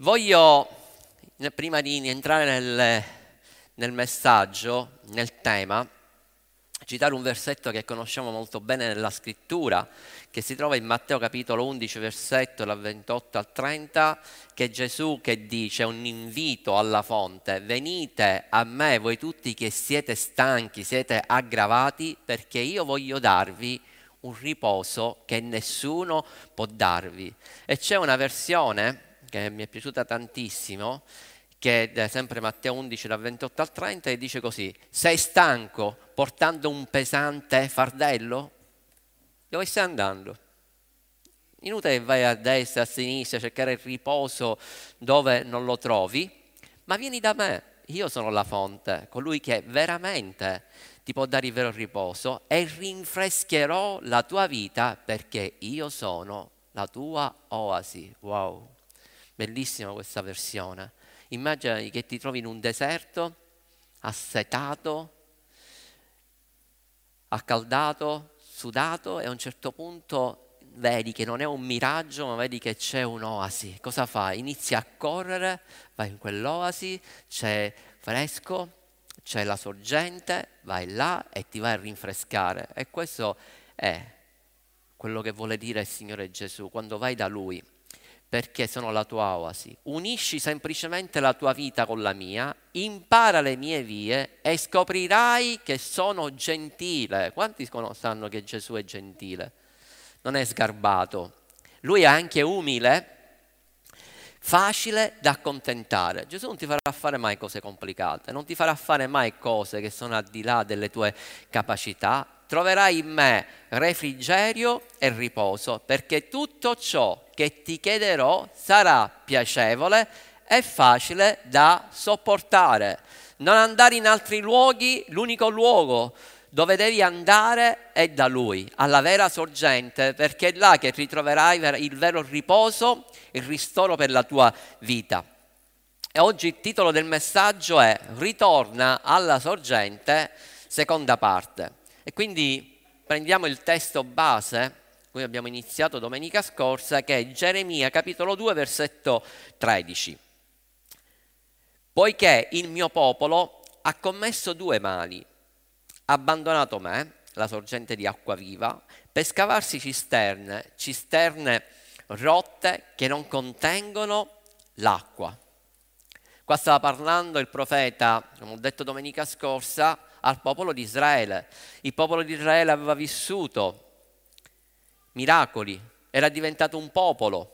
Voglio, prima di entrare nel, nel messaggio, nel tema, citare un versetto che conosciamo molto bene nella scrittura, che si trova in Matteo capitolo 11, versetto dal 28 al 30, che Gesù che dice un invito alla fonte, venite a me voi tutti che siete stanchi, siete aggravati, perché io voglio darvi un riposo che nessuno può darvi. E c'è una versione che mi è piaciuta tantissimo, che è sempre Matteo 11 dal 28 al 30 e dice così, sei stanco portando un pesante fardello? Dove stai andando? Inutile che vai a destra, a sinistra, a cercare il riposo dove non lo trovi, ma vieni da me, io sono la fonte, colui che veramente ti può dare il vero riposo e rinfrescherò la tua vita perché io sono la tua oasi. Wow. Bellissima questa versione. Immagina che ti trovi in un deserto, assetato, accaldato, sudato e a un certo punto vedi che non è un miraggio, ma vedi che c'è un'oasi. Cosa fai? Inizi a correre, vai in quell'oasi, c'è fresco, c'è la sorgente, vai là e ti vai a rinfrescare. E questo è quello che vuole dire il Signore Gesù quando vai da Lui perché sono la tua oasi. Unisci semplicemente la tua vita con la mia, impara le mie vie e scoprirai che sono gentile. Quanti sanno che Gesù è gentile? Non è sgarbato. Lui è anche umile, facile da accontentare. Gesù non ti farà fare mai cose complicate, non ti farà fare mai cose che sono al di là delle tue capacità, troverai in me refrigerio e riposo, perché tutto ciò che ti chiederò sarà piacevole e facile da sopportare. Non andare in altri luoghi, l'unico luogo dove devi andare è da Lui, alla vera sorgente, perché è là che ritroverai il vero riposo, il ristoro per la tua vita. E oggi il titolo del messaggio è Ritorna alla sorgente, seconda parte. E quindi prendiamo il testo base, cui abbiamo iniziato domenica scorsa, che è Geremia capitolo 2 versetto 13. Poiché il mio popolo ha commesso due mali, ha abbandonato me, la sorgente di acqua viva, per scavarsi cisterne, cisterne rotte che non contengono l'acqua. Qua stava parlando il profeta, come ho detto domenica scorsa, al popolo di Israele. Il popolo di Israele aveva vissuto miracoli, era diventato un popolo,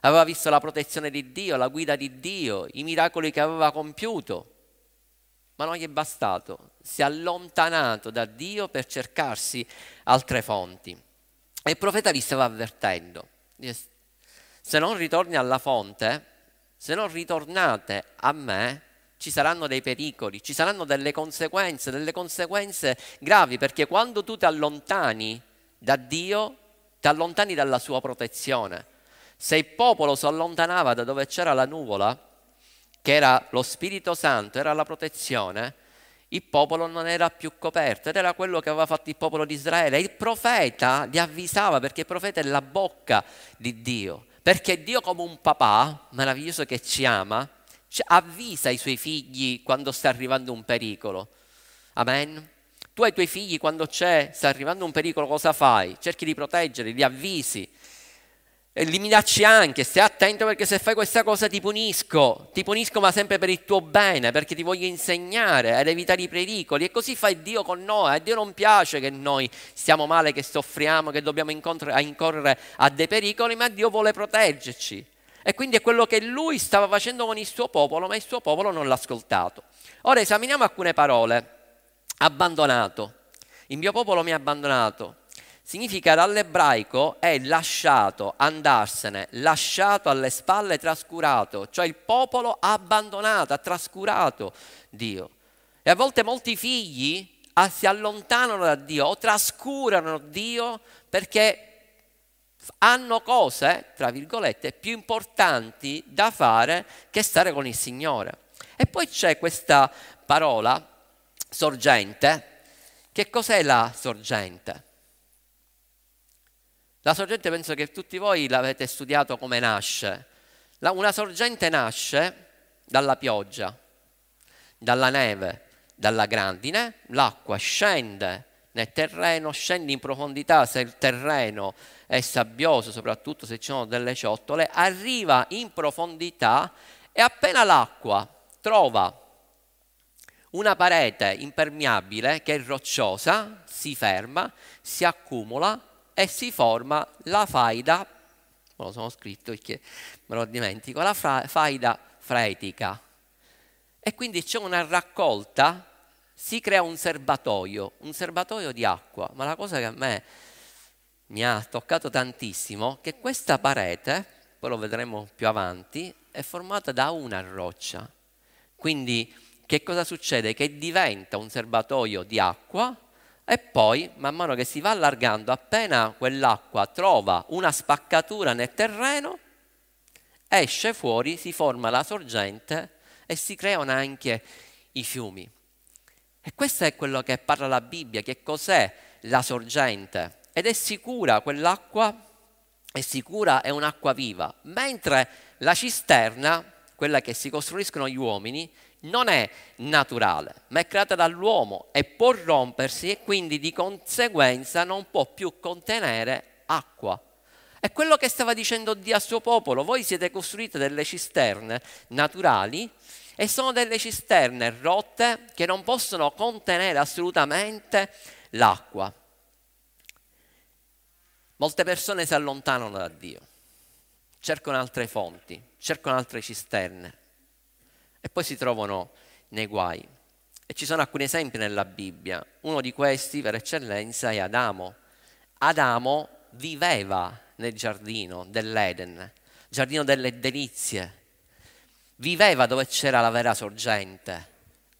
aveva visto la protezione di Dio, la guida di Dio, i miracoli che aveva compiuto, ma non gli è bastato, si è allontanato da Dio per cercarsi altre fonti. E il profeta li stava avvertendo, se non ritorni alla fonte, se non ritornate a me, ci saranno dei pericoli, ci saranno delle conseguenze, delle conseguenze gravi, perché quando tu ti allontani da Dio, ti allontani dalla sua protezione. Se il popolo si allontanava da dove c'era la nuvola, che era lo Spirito Santo, era la protezione, il popolo non era più coperto ed era quello che aveva fatto il popolo di Israele. Il profeta li avvisava perché il profeta è la bocca di Dio, perché Dio come un papà meraviglioso che ci ama, avvisa i suoi figli quando sta arrivando un pericolo. Amen. Tu ai tuoi figli quando c'è, sta arrivando un pericolo, cosa fai? Cerchi di proteggerli, li avvisi. E li minacci anche, stai attento perché se fai questa cosa ti punisco, ti punisco ma sempre per il tuo bene, perché ti voglio insegnare ad evitare i pericoli e così fa Dio con noi, a Dio non piace che noi stiamo male, che soffriamo, che dobbiamo incorrere a dei pericoli, ma Dio vuole proteggerci. E quindi è quello che lui stava facendo con il suo popolo, ma il suo popolo non l'ha ascoltato. Ora esaminiamo alcune parole. Abbandonato. Il mio popolo mi ha abbandonato. Significa dall'ebraico è lasciato, andarsene, lasciato alle spalle, trascurato. Cioè il popolo ha abbandonato, ha trascurato Dio. E a volte molti figli ah, si allontanano da Dio o trascurano Dio perché hanno cose, tra virgolette, più importanti da fare che stare con il Signore. E poi c'è questa parola, sorgente. Che cos'è la sorgente? La sorgente penso che tutti voi l'avete studiato come nasce. una sorgente nasce dalla pioggia, dalla neve, dalla grandine, l'acqua scende nel terreno, scende in profondità se il terreno è sabbioso, soprattutto se ci sono delle ciottole, arriva in profondità e appena l'acqua trova una parete impermeabile che è rocciosa, si ferma, si accumula e si forma la faida, me lo sono scritto perché me lo dimentico, la fra, faida fretica. E quindi c'è una raccolta, si crea un serbatoio, un serbatoio di acqua, ma la cosa che a me mi ha toccato tantissimo è che questa parete, poi lo vedremo più avanti, è formata da una roccia. Quindi che cosa succede? Che diventa un serbatoio di acqua e poi, man mano che si va allargando, appena quell'acqua trova una spaccatura nel terreno, esce fuori, si forma la sorgente e si creano anche i fiumi. E questo è quello che parla la Bibbia, che cos'è la sorgente. Ed è sicura, quell'acqua è sicura, è un'acqua viva, mentre la cisterna, quella che si costruiscono gli uomini, non è naturale, ma è creata dall'uomo e può rompersi e quindi di conseguenza non può più contenere acqua. È quello che stava dicendo Dio al suo popolo, voi siete costruite delle cisterne naturali e sono delle cisterne rotte che non possono contenere assolutamente l'acqua. Molte persone si allontanano da Dio, cercano altre fonti, cercano altre cisterne e poi si trovano nei guai. E ci sono alcuni esempi nella Bibbia. Uno di questi, per eccellenza, è Adamo. Adamo viveva nel giardino dell'Eden, giardino delle delizie. Viveva dove c'era la vera sorgente.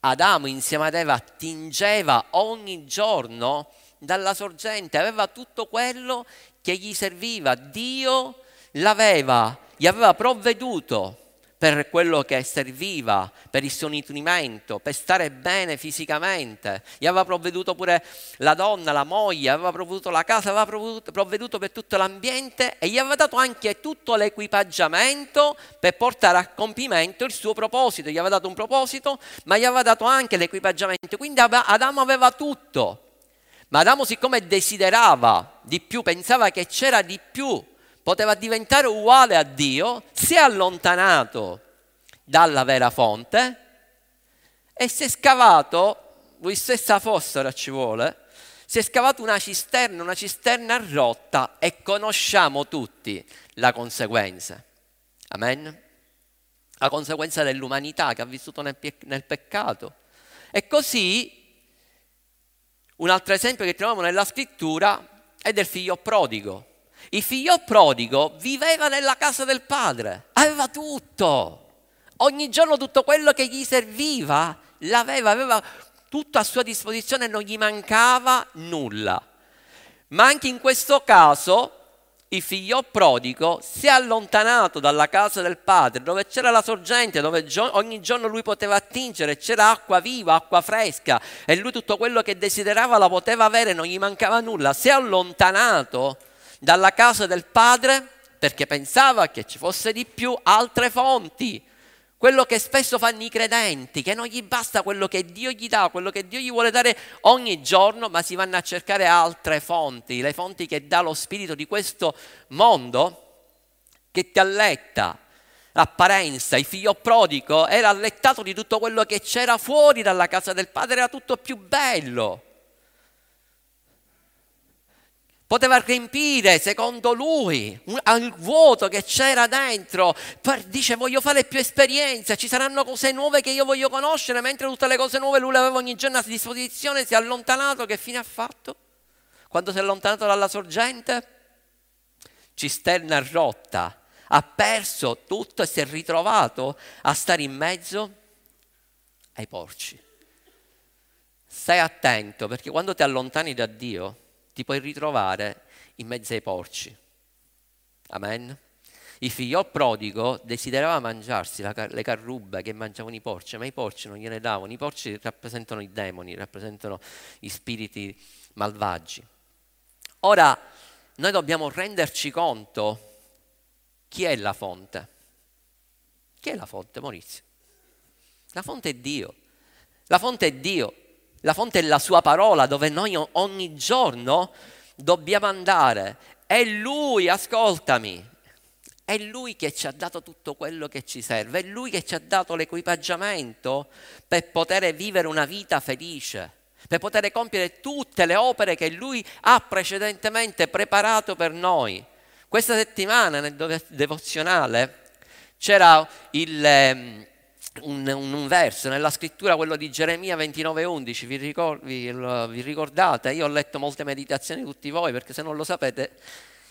Adamo insieme ad Eva attingeva ogni giorno dalla sorgente, aveva tutto quello che gli serviva. Dio l'aveva, gli aveva provveduto per quello che serviva, per il suo nutrimento, per stare bene fisicamente. Gli aveva provveduto pure la donna, la moglie, aveva provveduto la casa, aveva provveduto, per tutto l'ambiente e gli aveva dato anche tutto l'equipaggiamento per portare a compimento il suo proposito. Gli aveva dato un proposito, ma gli aveva dato anche l'equipaggiamento. Quindi Adamo aveva tutto. Ma Adamo siccome desiderava di più, pensava che c'era di più poteva diventare uguale a Dio, si è allontanato dalla vera fonte e si è scavato, lui stessa fossera ci vuole, si è scavato una cisterna, una cisterna rotta e conosciamo tutti la conseguenza. Amen? La conseguenza dell'umanità che ha vissuto nel, nel peccato. E così un altro esempio che troviamo nella scrittura è del figlio prodigo. Il figlio prodigo viveva nella casa del padre, aveva tutto. Ogni giorno tutto quello che gli serviva l'aveva, aveva tutto a sua disposizione, non gli mancava nulla. Ma anche in questo caso il figlio prodigo si è allontanato dalla casa del padre, dove c'era la sorgente, dove ogni giorno lui poteva attingere, c'era acqua viva, acqua fresca, e lui tutto quello che desiderava la poteva avere, non gli mancava nulla. Si è allontanato dalla casa del padre perché pensava che ci fosse di più altre fonti. Quello che spesso fanno i credenti, che non gli basta quello che Dio gli dà, quello che Dio gli vuole dare ogni giorno, ma si vanno a cercare altre fonti, le fonti che dà lo spirito di questo mondo che ti alletta. L'apparenza, il figlio prodigo era allettato di tutto quello che c'era fuori dalla casa del padre, era tutto più bello poteva riempire, secondo lui, il vuoto che c'era dentro. Dice voglio fare più esperienza, ci saranno cose nuove che io voglio conoscere, mentre tutte le cose nuove lui le aveva ogni giorno a disposizione, si è allontanato, che fine ha fatto? Quando si è allontanato dalla sorgente? Cisterna rotta, ha perso tutto e si è ritrovato a stare in mezzo ai porci. Stai attento perché quando ti allontani da Dio, ti puoi ritrovare in mezzo ai porci. Amen. Il figlio prodigo desiderava mangiarsi la, le carrubbe che mangiavano i porci, ma i porci non gliene davano. I porci rappresentano i demoni, rappresentano gli spiriti malvagi. Ora, noi dobbiamo renderci conto chi è la fonte. Chi è la fonte, Maurizio? La fonte è Dio. La fonte è Dio. La fonte è la sua parola dove noi ogni giorno dobbiamo andare. È Lui, ascoltami. È Lui che ci ha dato tutto quello che ci serve. È Lui che ci ha dato l'equipaggiamento per poter vivere una vita felice per poter compiere tutte le opere che Lui ha precedentemente preparato per noi. Questa settimana nel devozionale c'era il, ehm, un, un, verso nella scrittura, quello di Geremia 29,11, vi, ricord, vi, vi ricordate? Io ho letto molte meditazioni di tutti voi perché se non lo sapete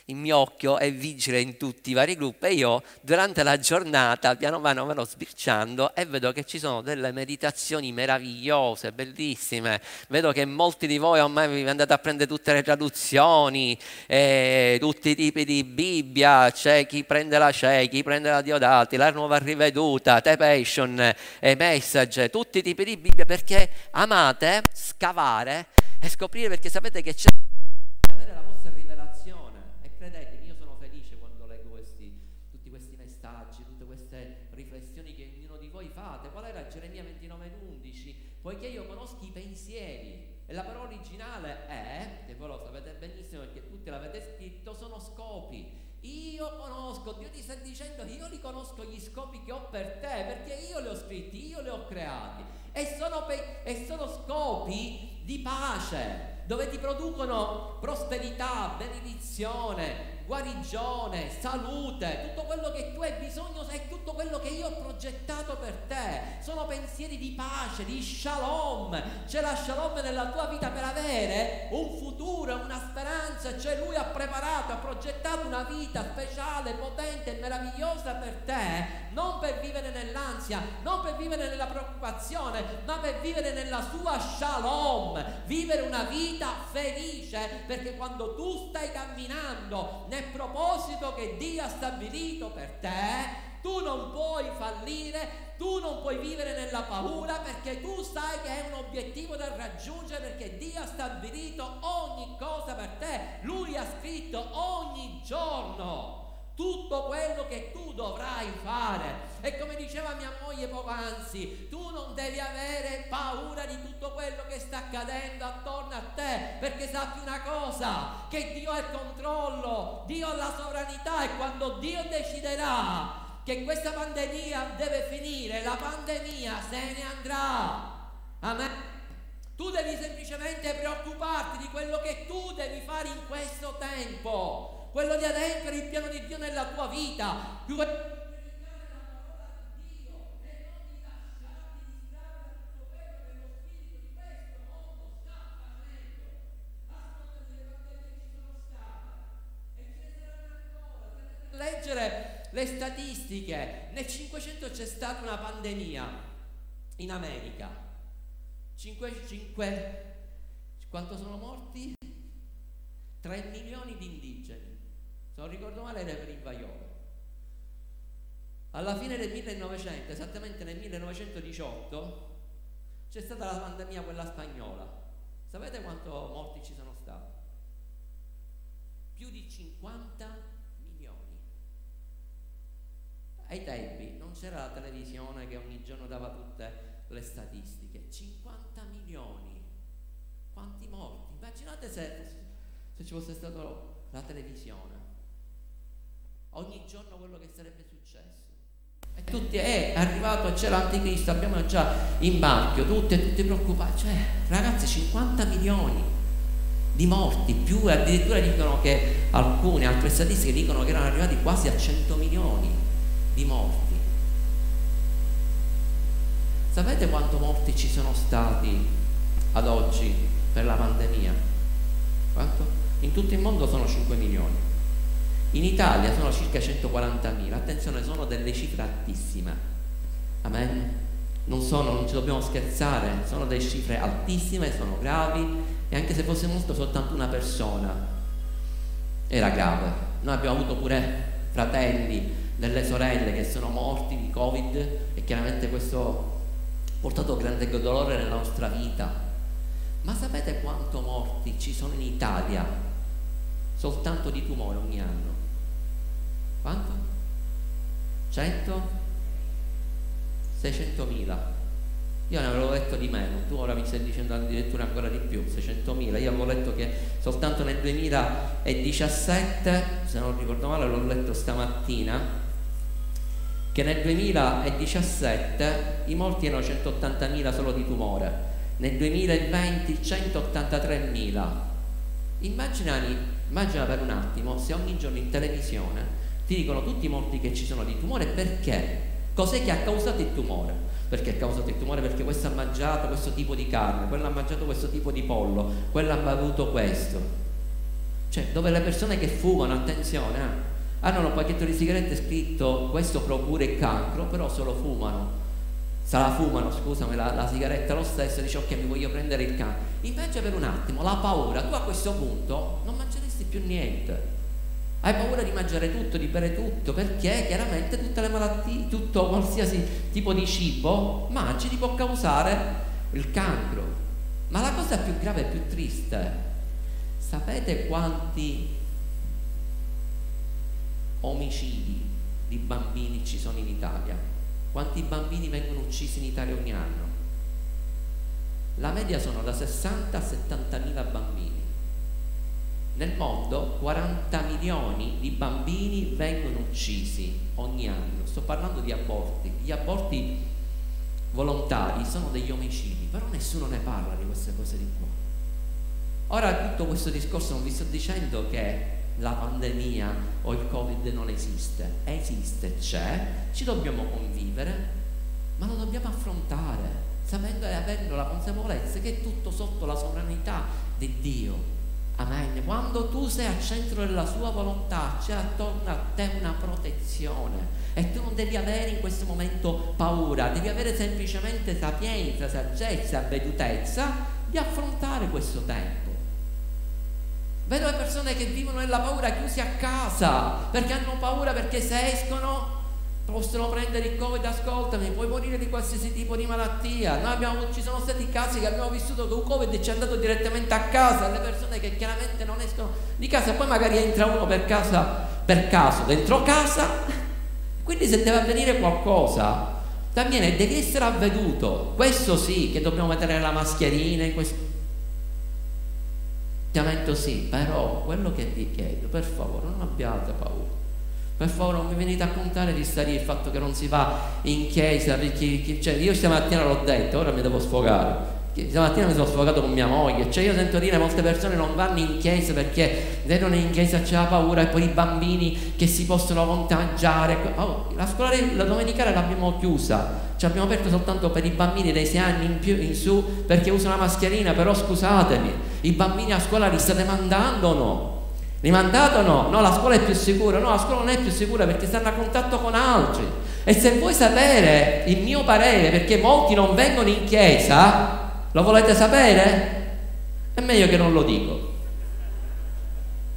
il mio occhio è vigile in tutti i vari gruppi e io durante la giornata piano piano vado sbirciando e vedo che ci sono delle meditazioni meravigliose, bellissime. Vedo che molti di voi ormai vi andate a prendere tutte le traduzioni, eh, tutti i tipi di Bibbia, c'è chi prende la CE, chi prende la Diodati, la nuova riveduta, The Passion, eh, Message, tutti i tipi di Bibbia perché amate scavare e scoprire perché sapete che c'è scopi di pace, dove ti producono prosperità, benedizione, guarigione, salute, tutto quello che tu hai bisogno è tutto quello che io ho progettato per te. Sono pensieri di pace, di shalom. C'è la shalom nella tua vita per avere un futuro, una speranza. Cioè lui ha preparato, ha progettato una vita speciale, potente e meravigliosa per te, non per vivere nell'ansia, non per vivere nella preoccupazione, ma per vivere nella sua shalom, vivere una vita felice, perché quando tu stai camminando nel proposito che Dio ha stabilito per te, tu non puoi fallire, tu non puoi vivere nella paura perché tu sai che è un obiettivo da raggiungere perché Dio ha stabilito ogni cosa per te, Lui ha scritto ogni giorno tutto quello che tu dovrai fare. E come diceva mia moglie poc'anzi, tu non devi avere paura di tutto quello che sta accadendo attorno a te, perché sappi una cosa, che Dio ha il controllo, Dio ha la sovranità e quando Dio deciderà che questa pandemia deve finire, la pandemia se ne andrà. Amen. Tu devi semplicemente preoccuparti di quello che tu devi fare in questo tempo quello di adempiere il piano di Dio nella tua vita, più leggere le statistiche. Nel 500 c'è stata una pandemia in America. 5, 5, quanto sono morti? 3 milioni di indigeni se non ricordo male era per il Vaiolo. Alla fine del 1900, esattamente nel 1918, c'è stata la pandemia quella spagnola. Sapete quanto morti ci sono stati? Più di 50 milioni. Ai tempi non c'era la televisione che ogni giorno dava tutte le statistiche. 50 milioni. Quanti morti? Immaginate se, se ci fosse stata la televisione ogni giorno quello che sarebbe successo. E tutti, è arrivato, c'è l'anticristo, abbiamo già in barchio, tutti, tutti preoccupati. Cioè, ragazzi, 50 milioni di morti, più addirittura dicono che alcune altre statistiche dicono che erano arrivati quasi a 100 milioni di morti. Sapete quanto morti ci sono stati ad oggi per la pandemia? Quanto? In tutto il mondo sono 5 milioni. In Italia sono circa 140.000, attenzione, sono delle cifre altissime. Amen. Non, sono, non ci dobbiamo scherzare, sono delle cifre altissime, sono gravi e anche se fosse molto soltanto una persona era grave. Noi abbiamo avuto pure fratelli, delle sorelle che sono morti di Covid e chiaramente questo ha portato grande dolore nella nostra vita. Ma sapete quanto morti ci sono in Italia soltanto di tumore ogni anno? Quanto? 100? 600.000. Io ne avevo letto di meno, tu ora mi stai dicendo addirittura ancora di più, 600.000. Io avevo letto che soltanto nel 2017, se non ricordo male, l'ho letto stamattina, che nel 2017 i morti erano 180.000 solo di tumore, nel 2020 183.000. Immaginali, immagina per un attimo se ogni giorno in televisione ti dicono tutti i morti che ci sono di tumore perché? Cos'è che ha causato il tumore? Perché ha causato il tumore? Perché questo ha mangiato questo tipo di carne, quello ha mangiato questo tipo di pollo, quello ha bevuto questo. Cioè, dove le persone che fumano, attenzione, eh, hanno un pacchetto di sigarette scritto questo procura il cancro, però solo fumano. Se la fumano, scusami, la, la sigaretta lo stesso, dice ok mi voglio prendere il cancro. Invece per un attimo, la paura, tu a questo punto non mangeresti più niente hai paura di mangiare tutto, di bere tutto, perché chiaramente tutte le malattie, tutto qualsiasi tipo di cibo mangi ti può causare il cancro. Ma la cosa più grave e più triste, sapete quanti omicidi di bambini ci sono in Italia? Quanti bambini vengono uccisi in Italia ogni anno? La media sono da 60 a 70 mila bambini. Nel mondo 40 milioni di bambini vengono uccisi ogni anno. Sto parlando di aborti. Gli aborti volontari sono degli omicidi, però nessuno ne parla di queste cose di qua. Ora tutto questo discorso non vi sto dicendo che la pandemia o il Covid non esiste, esiste, c'è, ci dobbiamo convivere, ma lo dobbiamo affrontare, sapendo e avendo la consapevolezza che è tutto sotto la sovranità di Dio Amen. Quando tu sei al centro della sua volontà, c'è attorno a te una protezione e tu non devi avere in questo momento paura, devi avere semplicemente sapienza, saggezza, vedutezza di affrontare questo tempo. Vedo le persone che vivono nella paura chiusi a casa perché hanno paura perché se escono possono prendere il Covid, ascoltami, puoi morire di qualsiasi tipo di malattia. Noi abbiamo, ci sono stati casi che abbiamo vissuto che un Covid ci è andato direttamente a casa, le persone che chiaramente non escono di casa, poi magari entra uno per casa per caso dentro casa. Quindi se deve avvenire qualcosa, avviene, devi essere avveduto. Questo sì, che dobbiamo mettere la mascherina in questo sì, però quello che vi chiedo, per favore, non abbiate paura. Per favore non mi venite a contare di stare il fatto che non si va in chiesa, perché, cioè, io stamattina l'ho detto, ora mi devo sfogare. Stamattina mi sono sfogato con mia moglie, cioè io sento dire molte persone non vanno in chiesa perché vedono in chiesa c'è la paura e poi i bambini che si possono contagiare. Oh, la scuola la domenicale l'abbiamo chiusa, ci abbiamo aperto soltanto per i bambini dei 6 anni in, più, in su perché usano la mascherina, però scusatemi, i bambini a scuola li state mandando o no? Rimandato no? No, la scuola è più sicura. No, la scuola non è più sicura perché stanno a contatto con altri. E se vuoi sapere il mio parere, perché molti non vengono in chiesa, lo volete sapere? È meglio che non lo dico.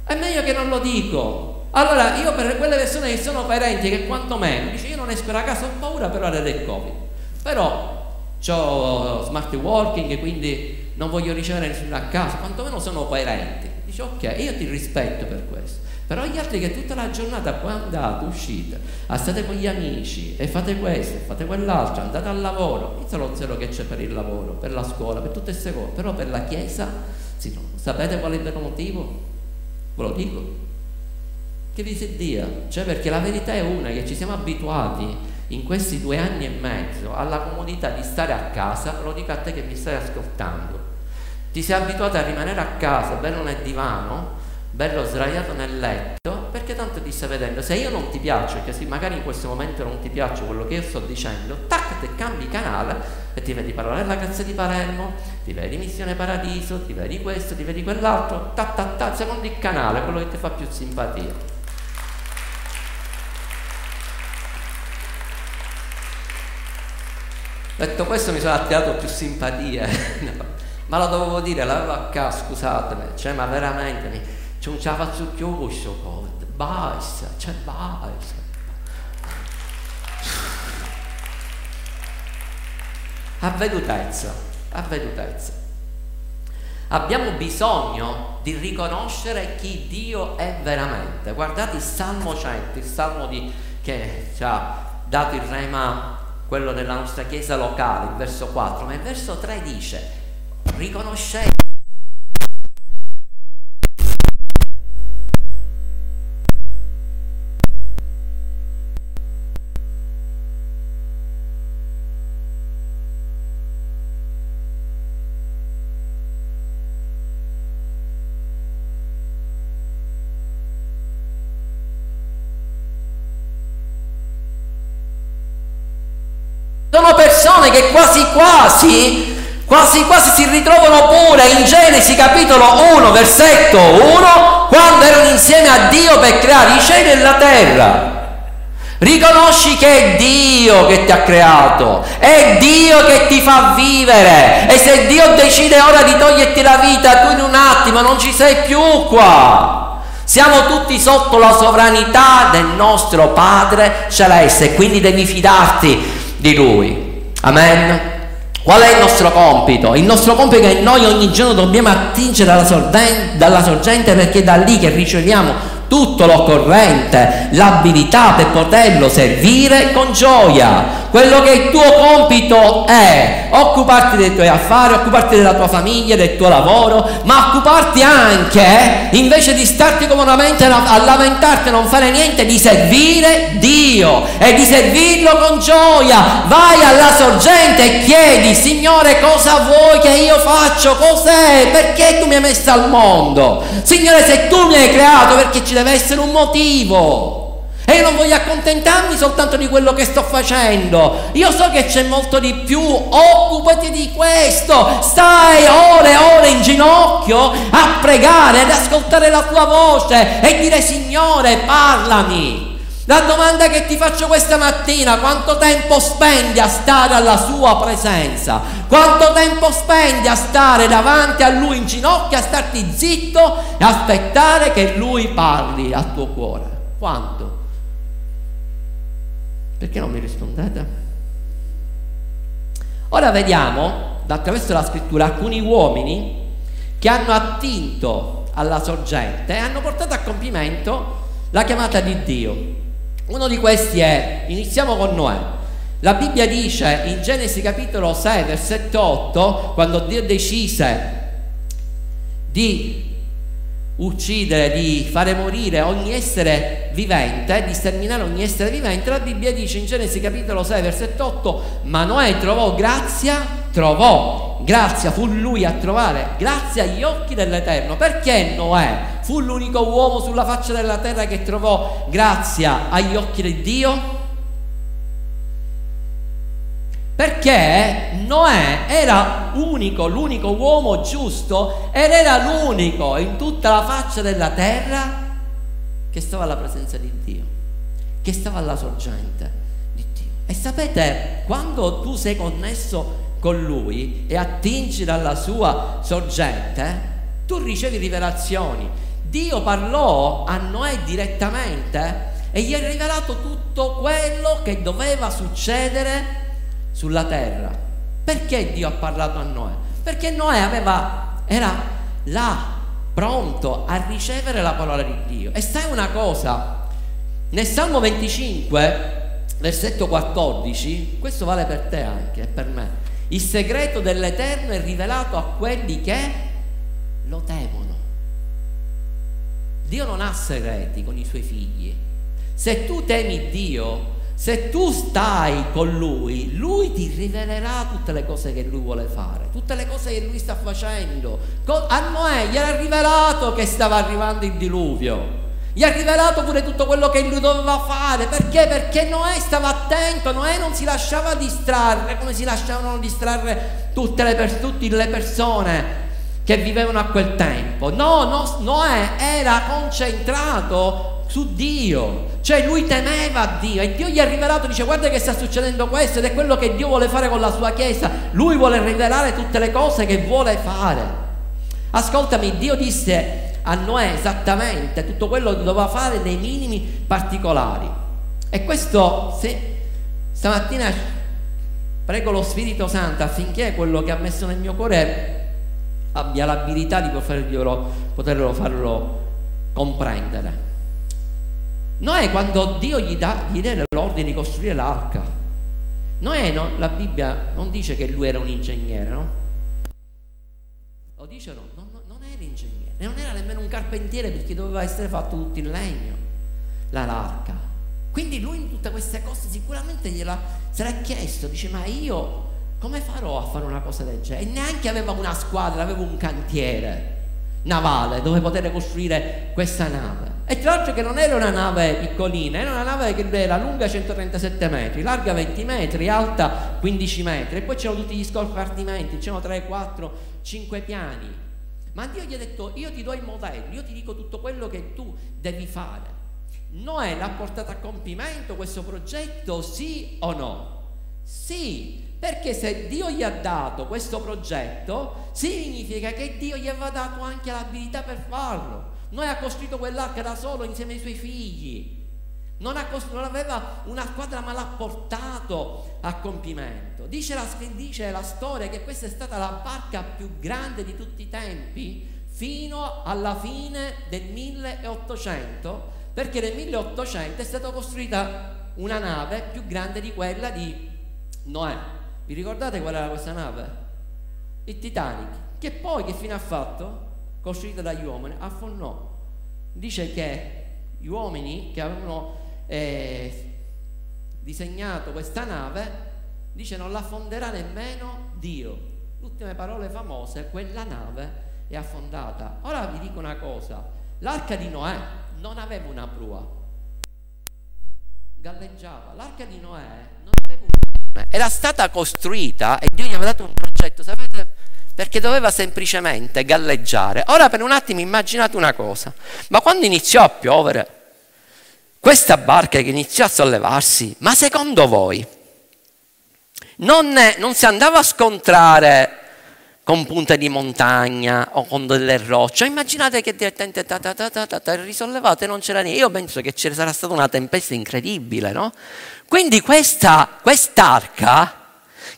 È meglio che non lo dico. Allora, io per quelle persone che sono parenti, che quantomeno, dice io non esco da casa, ho paura per ora del Covid. Però ho smart working, quindi non voglio ricevere nessuno a casa, quantomeno sono coerenti. Dice ok, io ti rispetto per questo. Però gli altri che tutta la giornata poi andate, uscite, state con gli amici e fate questo, fate quell'altro, andate al lavoro, inizia lo zero che c'è per il lavoro, per la scuola, per tutte queste cose, però per la Chiesa, sì, no. sapete qual è il vero motivo? Ve lo dico. Che vi si dia, cioè perché la verità è una, che ci siamo abituati in questi due anni e mezzo alla comodità di stare a casa, lo dico a te che mi stai ascoltando, ti sei abituato a rimanere a casa, bello nel divano, bello sdraiato nel letto, perché tanto ti stai vedendo. Se io non ti piaccio, che se magari in questo momento non ti piace quello che io sto dicendo, tac, te cambi canale e ti vedi parlare della Grazia di Palermo, ti vedi Missione Paradiso, ti vedi questo, ti vedi quell'altro, ta ta ta, secondo il canale, quello che ti fa più simpatia. Detto questo mi sono attirato più simpatia. no ma lo dovevo dire, l'avevo a casa, scusatemi, cioè, ma veramente, cioè, non ce la faccio più questo Covid, basta, cioè, basta. Avvedutezza, avvedutezza. Abbiamo bisogno di riconoscere chi Dio è veramente. Guardate il Salmo 100, il Salmo di, che ci ha dato il rema quello della nostra chiesa locale, il verso 4, ma il verso 3 dice, riconoscete Sono persone che quasi quasi, quasi quasi si ritrovano pure in Genesi capitolo 1, versetto 1, quando erano insieme a Dio per creare i cieli e la terra. Riconosci che è Dio che ti ha creato, è Dio che ti fa vivere e se Dio decide ora di toglierti la vita, tu in un attimo non ci sei più qua. Siamo tutti sotto la sovranità del nostro Padre celeste, quindi devi fidarti di Lui. Amen. Qual è il nostro compito? Il nostro compito è che noi ogni giorno dobbiamo attingere dalla sorgente, dalla sorgente perché è da lì che riceviamo tutto l'occorrente, l'abilità per poterlo servire con gioia. Quello che il tuo compito è occuparti dei tuoi affari, occuparti della tua famiglia, del tuo lavoro, ma occuparti anche, invece di starti comodamente a lamentarti e non fare niente, di servire Dio e di servirlo con gioia. Vai alla sorgente e chiedi, Signore, cosa vuoi che io faccio? Cos'è? Perché tu mi hai messo al mondo? Signore, se tu mi hai creato, perché ci deve essere un motivo. E io non voglio accontentarmi soltanto di quello che sto facendo. Io so che c'è molto di più. Occupati di questo. Stai ore e ore in ginocchio a pregare, ad ascoltare la tua voce e dire Signore, parlami. La domanda che ti faccio questa mattina, quanto tempo spendi a stare alla sua presenza? Quanto tempo spendi a stare davanti a lui in ginocchio, a starti zitto e aspettare che lui parli al tuo cuore? Quanto? Perché non mi rispondete? Ora vediamo, attraverso la scrittura, alcuni uomini che hanno attinto alla sorgente e hanno portato a compimento la chiamata di Dio. Uno di questi è, iniziamo con Noè. La Bibbia dice in Genesi capitolo 6, versetto 8, quando Dio decise di uccidere, di fare morire ogni essere vivente, di sterminare ogni essere vivente, la Bibbia dice in Genesi capitolo 6, versetto 8, ma Noè trovò grazia, trovò grazia, fu lui a trovare grazia agli occhi dell'Eterno. Perché Noè fu l'unico uomo sulla faccia della terra che trovò grazia agli occhi di Dio? Perché Noè era unico, l'unico uomo giusto ed era l'unico in tutta la faccia della terra che stava alla presenza di Dio, che stava alla sorgente di Dio. E sapete, quando tu sei connesso con Lui e attingi dalla sua sorgente, tu ricevi rivelazioni. Dio parlò a Noè direttamente e gli ha rivelato tutto quello che doveva succedere sulla terra. Perché Dio ha parlato a Noè? Perché Noè aveva, era là, pronto a ricevere la parola di Dio. E sai una cosa? Nel Salmo 25, versetto 14, questo vale per te anche e per me. Il segreto dell'Eterno è rivelato a quelli che lo temono. Dio non ha segreti con i suoi figli. Se tu temi Dio, se tu stai con lui, lui ti rivelerà tutte le cose che lui vuole fare, tutte le cose che lui sta facendo. A Noè gli era rivelato che stava arrivando il diluvio. Gli ha rivelato pure tutto quello che lui doveva fare. Perché? Perché Noè stava attento, Noè non si lasciava distrarre come si lasciavano distrarre tutte le, tutte le persone che vivevano a quel tempo. No, no, Noè era concentrato su Dio, cioè lui temeva Dio e Dio gli ha rivelato, dice guarda che sta succedendo questo ed è quello che Dio vuole fare con la sua Chiesa, lui vuole rivelare tutte le cose che vuole fare. Ascoltami, Dio disse a Noè esattamente tutto quello che doveva fare nei minimi particolari. E questo, se stamattina prego lo Spirito Santo affinché quello che ha messo nel mio cuore abbia l'abilità di poterlo, poterlo farlo comprendere. Noè quando Dio gli, dà, gli l'ordine di costruire l'arca, Noè, no, la Bibbia non dice che lui era un ingegnere, no? Lo dice no, no, ingegnere, non era nemmeno un carpentiere perché doveva essere fatto tutto in legno, la l'arca. Quindi lui in tutte queste cose sicuramente gliela sarà chiesto, dice ma io come farò a fare una cosa del genere? E neanche aveva una squadra, aveva un cantiere navale dove poter costruire questa nave. E tra l'altro che non era una nave piccolina, era una nave che era lunga 137 metri, larga 20 metri, alta 15 metri, e poi c'erano tutti gli scompartimenti, c'erano 3, 4, 5 piani. Ma Dio gli ha detto, io ti do il modello, io ti dico tutto quello che tu devi fare. Noè l'ha portato a compimento questo progetto, sì o no? Sì, perché se Dio gli ha dato questo progetto, significa che Dio gli aveva dato anche l'abilità per farlo. Noi ha costruito quell'arca da solo insieme ai suoi figli. Non, costruito, non aveva una squadra ma l'ha portato a compimento. Dice la, dice la storia che questa è stata la barca più grande di tutti i tempi fino alla fine del 1800, perché nel 1800 è stata costruita una nave più grande di quella di Noè. Vi ricordate qual era questa nave? Il Titanic, che poi che fine ha fatto? Costruita dagli uomini, affonnò. Dice che gli uomini che avevano eh, disegnato questa nave, dice non la fonderà nemmeno Dio. L'ultime parole famose, quella nave è affondata. Ora vi dico una cosa, l'arca di Noè non aveva una prua, galleggiava. L'arca di Noè non aveva un era stata costruita e Dio gli aveva dato un progetto, sapete? Perché doveva semplicemente galleggiare. Ora per un attimo immaginate una cosa, ma quando iniziò a piovere, questa barca che iniziò a sollevarsi, ma secondo voi non, non si andava a scontrare con punte di montagna o con delle rocce. Immaginate che direttamente ta, ta, ta, ta, ta, ta, risollevate non c'era niente. Io penso che ci sarà stata una tempesta incredibile, no? Quindi questa, quest'arca,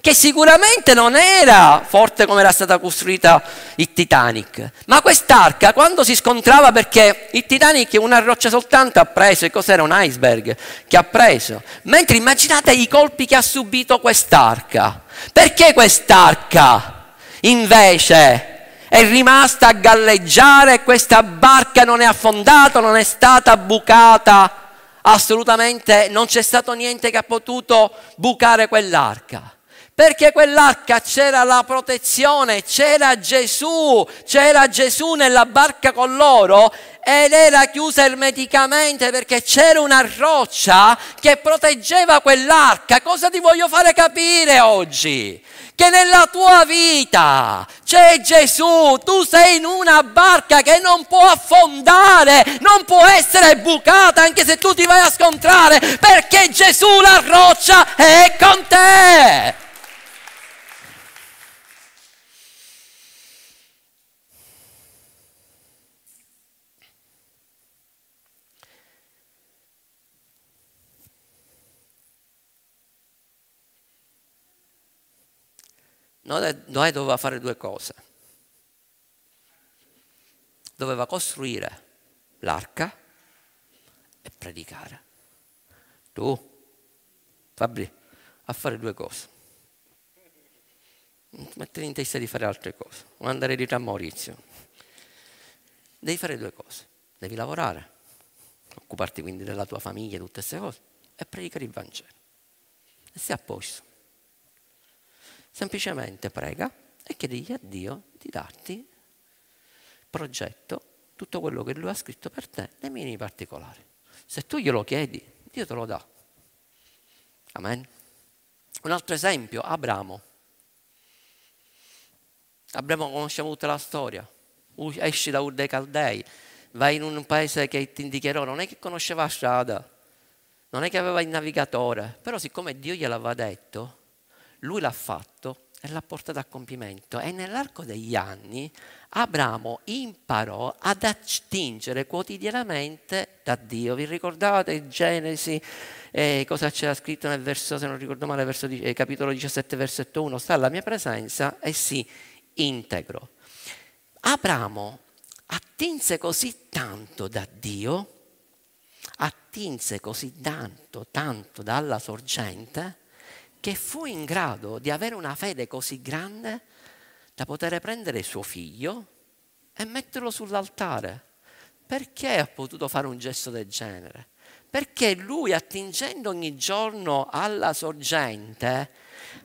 che sicuramente non era forte come era stata costruita il Titanic, ma quest'arca quando si scontrava perché il Titanic una roccia soltanto ha preso, e cos'era un iceberg che ha preso, mentre immaginate i colpi che ha subito quest'arca. Perché quest'arca invece è rimasta a galleggiare questa barca non è affondata, non è stata bucata? assolutamente non c'è stato niente che ha potuto bucare quell'arca. Perché quell'arca c'era la protezione, c'era Gesù, c'era Gesù nella barca con loro ed era chiusa ermeticamente perché c'era una roccia che proteggeva quell'arca. Cosa ti voglio fare capire oggi? che nella tua vita c'è Gesù, tu sei in una barca che non può affondare, non può essere bucata anche se tu ti vai a scontrare, perché Gesù la roccia è con te. Noè doveva fare due cose. Doveva costruire l'arca e predicare. Tu, Fabri, a fare due cose. Mettere in testa di fare altre cose, o andare dire a Maurizio. Devi fare due cose. Devi lavorare, occuparti quindi della tua famiglia, tutte queste cose, e predicare il Vangelo. E stai a posto. Semplicemente prega e chiedigli a Dio di darti progetto, tutto quello che Lui ha scritto per te, nei minimi particolari. Se tu glielo chiedi, Dio te lo dà. Amen. Un altro esempio, Abramo. Abramo conosciamo tutta la storia. Esci da Ur dei Caldei, vai in un paese che ti indicherò, non è che conosceva la strada, non è che aveva il navigatore, però siccome Dio gliel'aveva detto, lui l'ha fatto e l'ha portato a compimento e nell'arco degli anni Abramo imparò ad attingere quotidianamente da Dio. Vi ricordate Genesi eh, cosa c'era scritto nel verso, se non ricordo male, verso, eh, capitolo 17, versetto 1? Sta alla mia presenza e si integro. Abramo attinse così tanto da Dio, attinse così tanto, tanto dalla sorgente, che fu in grado di avere una fede così grande da poter prendere suo figlio e metterlo sull'altare. Perché ha potuto fare un gesto del genere? Perché lui, attingendo ogni giorno alla sorgente,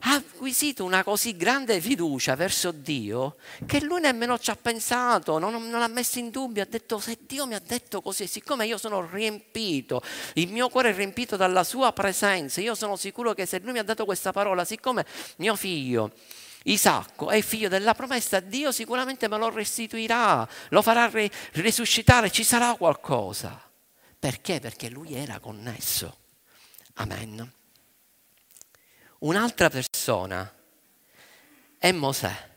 ha acquisito una così grande fiducia verso Dio che lui nemmeno ci ha pensato, non, non ha messo in dubbio, ha detto se Dio mi ha detto così, siccome io sono riempito, il mio cuore è riempito dalla sua presenza, io sono sicuro che se lui mi ha dato questa parola, siccome mio figlio Isacco è figlio della promessa, Dio sicuramente me lo restituirà, lo farà risuscitare, ci sarà qualcosa. Perché? Perché lui era connesso. Amen. Un'altra persona è Mosè.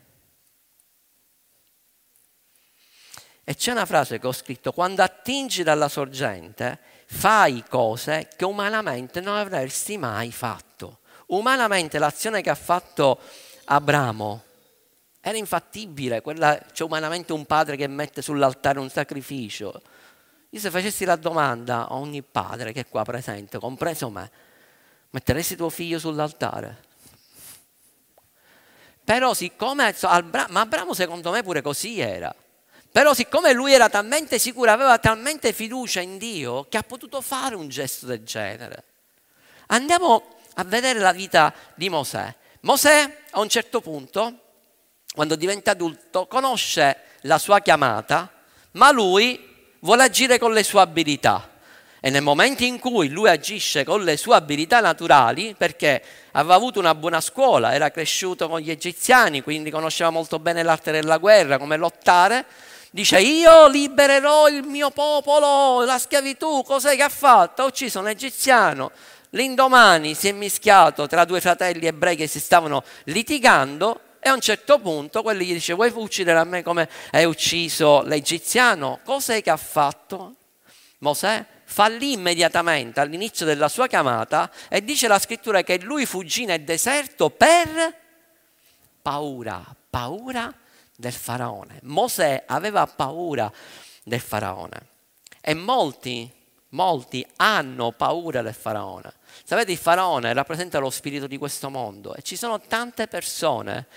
E c'è una frase che ho scritto, quando attingi dalla sorgente, fai cose che umanamente non avresti mai fatto. Umanamente l'azione che ha fatto Abramo era infattibile, c'è umanamente un padre che mette sull'altare un sacrificio. Io se facessi la domanda a ogni padre che è qua presente, compreso me, metteresti tuo figlio sull'altare? Però siccome, ma Abramo secondo me pure così era, però siccome lui era talmente sicuro, aveva talmente fiducia in Dio, che ha potuto fare un gesto del genere. Andiamo a vedere la vita di Mosè. Mosè a un certo punto, quando diventa adulto, conosce la sua chiamata, ma lui vuole agire con le sue abilità. E nel momento in cui lui agisce con le sue abilità naturali, perché aveva avuto una buona scuola, era cresciuto con gli egiziani, quindi conosceva molto bene l'arte della guerra, come lottare, dice io libererò il mio popolo, la schiavitù, cos'è che ha fatto? Ha ucciso un egiziano, l'indomani si è mischiato tra due fratelli ebrei che si stavano litigando e a un certo punto quello gli dice vuoi uccidere a me come hai ucciso l'egiziano? Cos'è che ha fatto? Mosè fallì immediatamente all'inizio della sua chiamata e dice la scrittura che lui fuggì nel deserto per paura, paura del faraone. Mosè aveva paura del faraone e molti, molti hanno paura del faraone. Sapete, il faraone rappresenta lo spirito di questo mondo e ci sono tante persone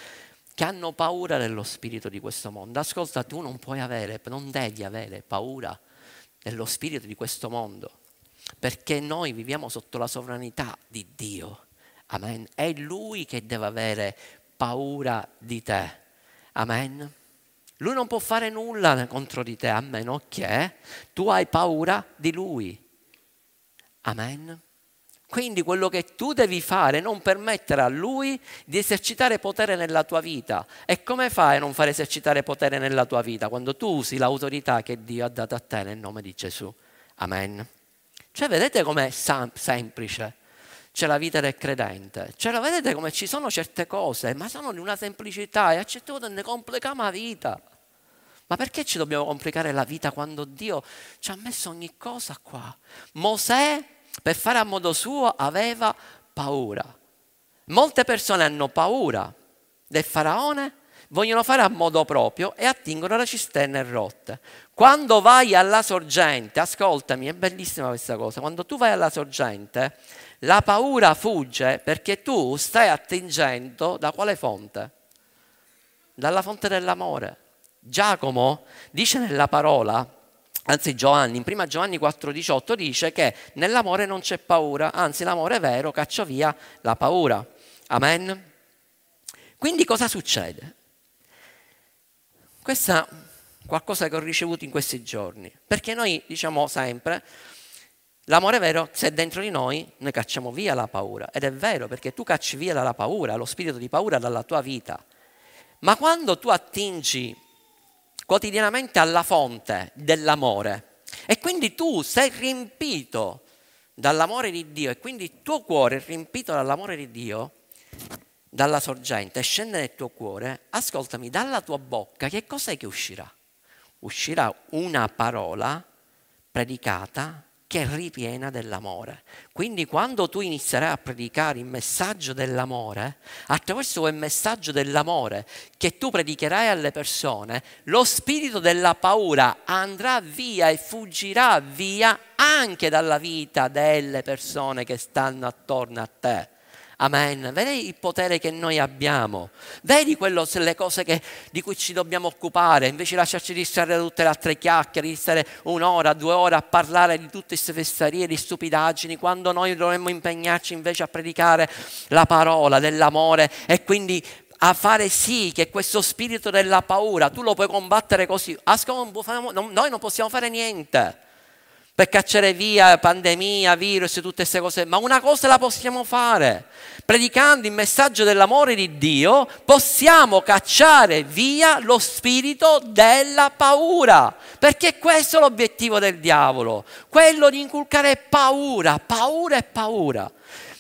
che hanno paura dello spirito di questo mondo. Ascolta, tu non puoi avere, non devi avere paura dello spirito di questo mondo, perché noi viviamo sotto la sovranità di Dio. Amen. È Lui che deve avere paura di te. Amen. Lui non può fare nulla contro di te a meno che tu hai paura di Lui. Amen. Quindi quello che tu devi fare è non permettere a lui di esercitare potere nella tua vita. E come fai a non far esercitare potere nella tua vita? Quando tu usi l'autorità che Dio ha dato a te nel nome di Gesù. Amen. Cioè vedete com'è semplice? C'è la vita del credente. Cioè lo vedete come ci sono certe cose, ma sono di una semplicità e a certe volte ne complichiamo la vita. Ma perché ci dobbiamo complicare la vita quando Dio ci ha messo ogni cosa qua? Mosè per fare a modo suo aveva paura. Molte persone hanno paura del faraone, vogliono fare a modo proprio e attingono le cisterne rotte. Quando vai alla sorgente, ascoltami, è bellissima questa cosa, quando tu vai alla sorgente, la paura fugge perché tu stai attingendo da quale fonte? Dalla fonte dell'amore. Giacomo dice nella parola, anzi Giovanni, in prima Giovanni 4,18 dice che nell'amore non c'è paura, anzi l'amore vero caccia via la paura. Amen. Quindi cosa succede? Questa è qualcosa che ho ricevuto in questi giorni, perché noi diciamo sempre, l'amore vero, se è dentro di noi, noi cacciamo via la paura. Ed è vero, perché tu cacci via la paura, lo spirito di paura dalla tua vita. Ma quando tu attingi quotidianamente alla fonte dell'amore. E quindi tu sei riempito dall'amore di Dio e quindi il tuo cuore è riempito dall'amore di Dio, dalla sorgente, scende nel tuo cuore, ascoltami, dalla tua bocca che cos'è che uscirà? Uscirà una parola predicata che è ripiena dell'amore. Quindi quando tu inizierai a predicare il messaggio dell'amore, attraverso quel messaggio dell'amore che tu predicherai alle persone, lo spirito della paura andrà via e fuggirà via anche dalla vita delle persone che stanno attorno a te. Amen. Vedi il potere che noi abbiamo. Vedi quello, le cose che, di cui ci dobbiamo occupare, invece di lasciarci distrarre da tutte le altre chiacchiere, di stare un'ora, due ore a parlare di tutte queste festarie, di stupidaggini, quando noi dovremmo impegnarci invece a predicare la parola dell'amore e quindi a fare sì che questo spirito della paura tu lo puoi combattere così. Noi non possiamo fare niente per cacciare via pandemia, virus e tutte queste cose, ma una cosa la possiamo fare. Predicando il messaggio dell'amore di Dio, possiamo cacciare via lo spirito della paura, perché questo è l'obiettivo del diavolo, quello di inculcare paura, paura e paura.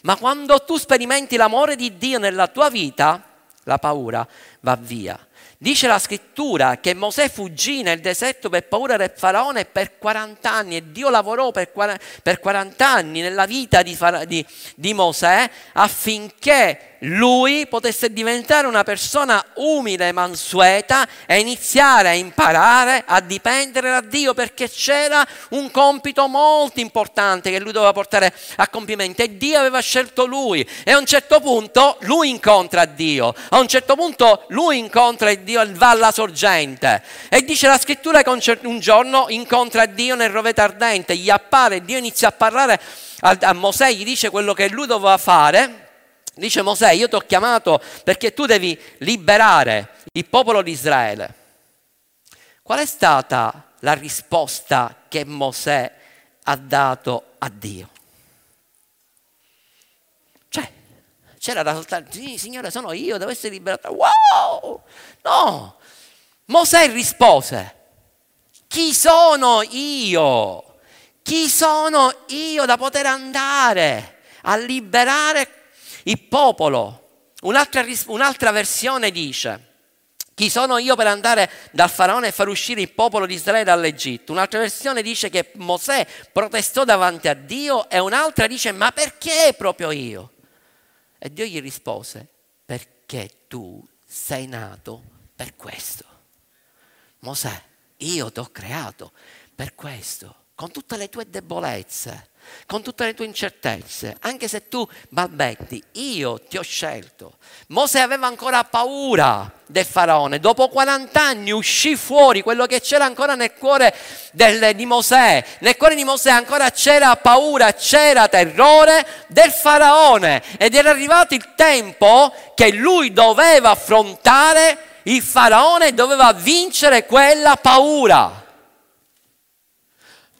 Ma quando tu sperimenti l'amore di Dio nella tua vita, la paura va via. Dice la scrittura che Mosè fuggì nel deserto per paura del faraone per 40 anni e Dio lavorò per 40 anni nella vita di, di, di Mosè affinché lui potesse diventare una persona umile, mansueta e iniziare a imparare a dipendere da Dio perché c'era un compito molto importante che lui doveva portare a compimento e Dio aveva scelto lui. E a un certo punto lui incontra Dio, a un certo punto lui incontra Dio e va alla sorgente. E dice la scrittura che un giorno incontra Dio nel roveto ardente, gli appare, Dio inizia a parlare a Mosè, gli dice quello che lui doveva fare Dice Mosè, io ti ho chiamato perché tu devi liberare il popolo di Israele. Qual è stata la risposta che Mosè ha dato a Dio? Cioè, c'era da soltanto, sì, Signore, sono io, devo essere liberato. Wow! No! Mosè rispose, chi sono io? Chi sono io da poter andare a liberare il popolo, un'altra, un'altra versione dice, chi sono io per andare dal faraone e far uscire il popolo di Israele dall'Egitto? Un'altra versione dice che Mosè protestò davanti a Dio e un'altra dice ma perché proprio io? E Dio gli rispose perché tu sei nato per questo. Mosè, io ti ho creato per questo, con tutte le tue debolezze, con tutte le tue incertezze, anche se tu balbetti, io ti ho scelto. Mosè aveva ancora paura del faraone, dopo 40 anni uscì fuori quello che c'era ancora nel cuore del, di Mosè, nel cuore di Mosè ancora c'era paura, c'era terrore del faraone ed era arrivato il tempo che lui doveva affrontare il faraone doveva vincere quella paura.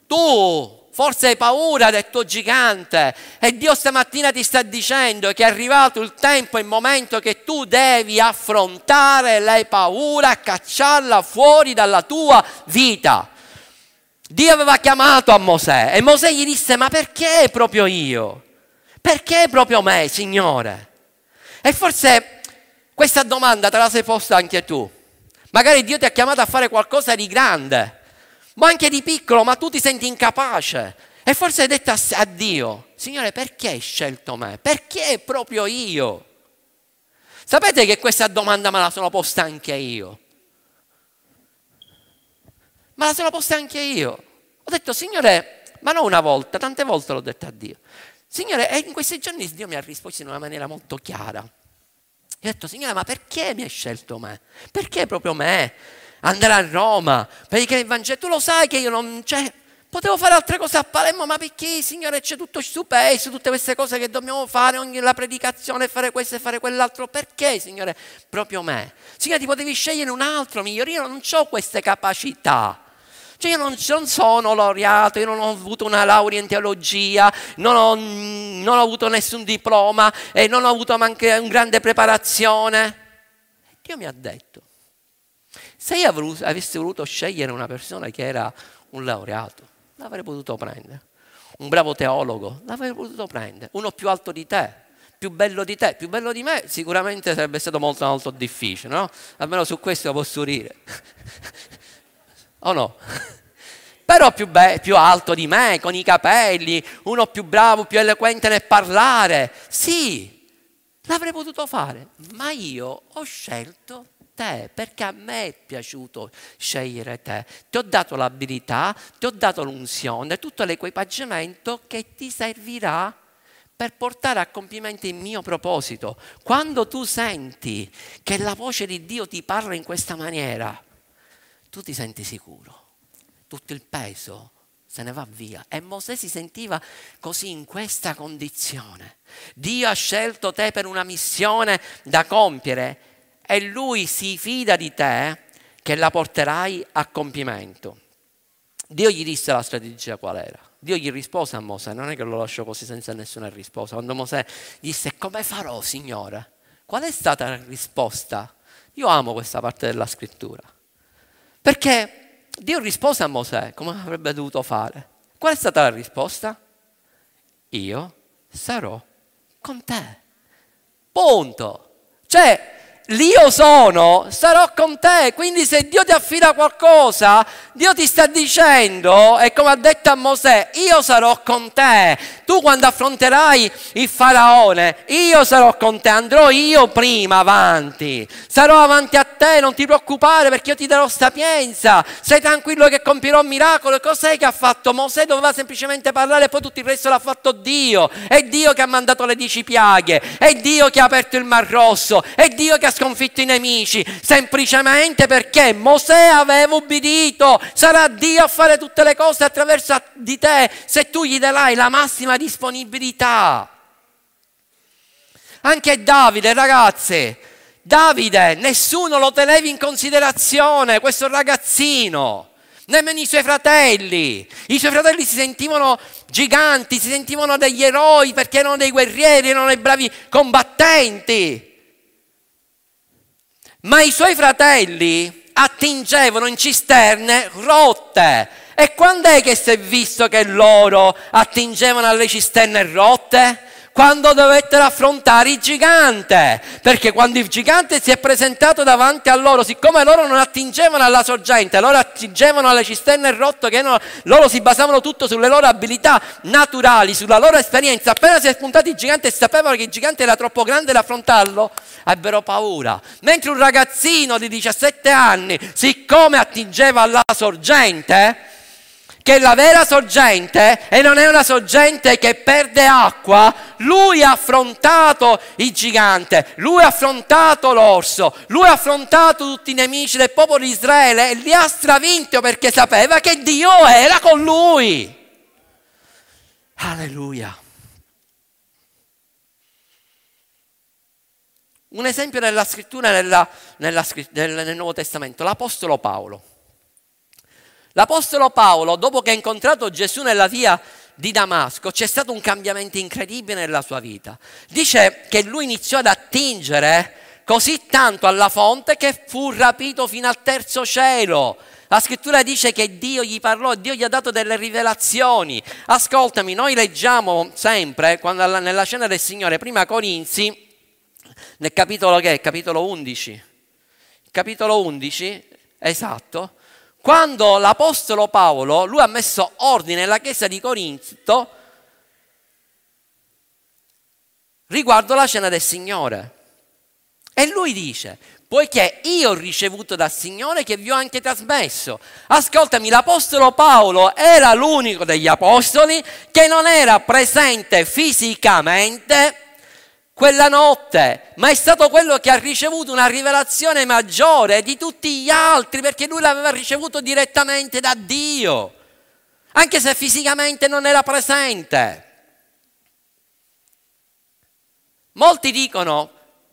Tu Forse hai paura del tuo gigante e Dio stamattina ti sta dicendo che è arrivato il tempo, il momento che tu devi affrontare le paure cacciarla fuori dalla tua vita. Dio aveva chiamato a Mosè e Mosè gli disse ma perché proprio io? Perché proprio me, Signore? E forse questa domanda te la sei posta anche tu. Magari Dio ti ha chiamato a fare qualcosa di grande ma anche di piccolo, ma tu ti senti incapace. E forse hai detto a, Dio, Signore, perché hai scelto me? Perché proprio io? Sapete che questa domanda me la sono posta anche io? Me la sono posta anche io. Ho detto, Signore, ma non una volta, tante volte l'ho detto a Dio. Signore, e in questi giorni Dio mi ha risposto in una maniera molto chiara. Io ho detto, Signore, ma perché mi hai scelto me? Perché proprio me? Andare a Roma, predicare il Vangelo. Tu lo sai che io non... Cioè, potevo fare altre cose a Palermo, ma perché, Signore, c'è tutto Pace, tutte queste cose che dobbiamo fare, ogni la predicazione, fare questo e fare quell'altro. Perché, Signore, proprio me? Signore, ti potevi scegliere un altro migliore, io non ho queste capacità. Cioè io non, non, sono laureato, io non ho avuto una laurea in teologia, non ho, non ho avuto nessun diploma e non ho avuto neanche una grande preparazione. Dio mi ha detto, se io avessi voluto scegliere una persona che era un laureato, l'avrei potuto prendere. Un bravo teologo, l'avrei potuto prendere. Uno più alto di te, più bello di te, più bello di me, sicuramente sarebbe stato molto molto difficile, no? Almeno su questo posso dire. o no? Però più, be- più alto di me, con i capelli, uno più bravo, più eloquente nel parlare. Sì, l'avrei potuto fare, ma io ho scelto te, perché a me è piaciuto scegliere te. Ti ho dato l'abilità, ti ho dato l'unzione, tutto l'equipaggiamento che ti servirà per portare a compimento il mio proposito. Quando tu senti che la voce di Dio ti parla in questa maniera, tu ti senti sicuro. Tutto il peso se ne va via. E Mosè si sentiva così in questa condizione. Dio ha scelto te per una missione da compiere e lui si fida di te che la porterai a compimento. Dio gli disse la strategia qual era. Dio gli rispose a Mosè, non è che lo lasciò così senza nessuna risposta. Quando Mosè disse come farò, Signore? Qual è stata la risposta? Io amo questa parte della scrittura. Perché Dio rispose a Mosè come avrebbe dovuto fare. Qual è stata la risposta? Io sarò con te. Punto. Cioè, l'io sono, sarò con te. Quindi se Dio ti affida qualcosa, Dio ti sta dicendo, e come ha detto a Mosè, io sarò con te. Tu quando affronterai il faraone, io sarò con te, andrò io prima avanti. Sarò avanti a te, non ti preoccupare perché io ti darò sapienza. Sei tranquillo che compierò un miracolo. Cos'è che ha fatto Mosè? Doveva semplicemente parlare e poi tutto il resto l'ha fatto Dio. È Dio che ha mandato le dieci piaghe, è Dio che ha aperto il mar rosso, è Dio che ha sconfitto i nemici, semplicemente perché Mosè aveva ubbidito. Sarà Dio a fare tutte le cose attraverso di te se tu gli darai la massima disponibilità. Anche Davide, ragazzi, Davide, nessuno lo teneva in considerazione, questo ragazzino, nemmeno i suoi fratelli. I suoi fratelli si sentivano giganti, si sentivano degli eroi perché erano dei guerrieri, erano dei bravi combattenti. Ma i suoi fratelli attingevano in cisterne rotte. E quando è che si è visto che loro attingevano alle cisterne rotte? Quando dovettero affrontare il gigante, perché quando il gigante si è presentato davanti a loro, siccome loro non attingevano alla sorgente, loro attingevano alle cisterne rotte, che erano, loro si basavano tutto sulle loro abilità naturali, sulla loro esperienza, appena si è spuntato il gigante e sapevano che il gigante era troppo grande da affrontarlo, ebbero paura. Mentre un ragazzino di 17 anni, siccome attingeva alla sorgente, che la vera sorgente e non è una sorgente che perde acqua, lui ha affrontato il gigante, lui ha affrontato l'orso, lui ha affrontato tutti i nemici del popolo di Israele e li ha stravinto perché sapeva che Dio era con lui. Alleluia. Un esempio nella scrittura nella, nella, nel, nel Nuovo Testamento, l'Apostolo Paolo. L'Apostolo Paolo, dopo che ha incontrato Gesù nella via di Damasco, c'è stato un cambiamento incredibile nella sua vita. Dice che lui iniziò ad attingere così tanto alla fonte che fu rapito fino al terzo cielo. La scrittura dice che Dio gli parlò, Dio gli ha dato delle rivelazioni. Ascoltami, noi leggiamo sempre, quando nella cena del Signore, prima Corinzi, nel capitolo che è? Capitolo 11. Capitolo 11, esatto quando l'Apostolo Paolo, lui ha messo ordine nella chiesa di Corinto riguardo la cena del Signore. E lui dice, poiché io ho ricevuto dal Signore che vi ho anche trasmesso. Ascoltami, l'Apostolo Paolo era l'unico degli Apostoli che non era presente fisicamente quella notte, ma è stato quello che ha ricevuto una rivelazione maggiore di tutti gli altri perché lui l'aveva ricevuto direttamente da Dio, anche se fisicamente non era presente. Molti dicono,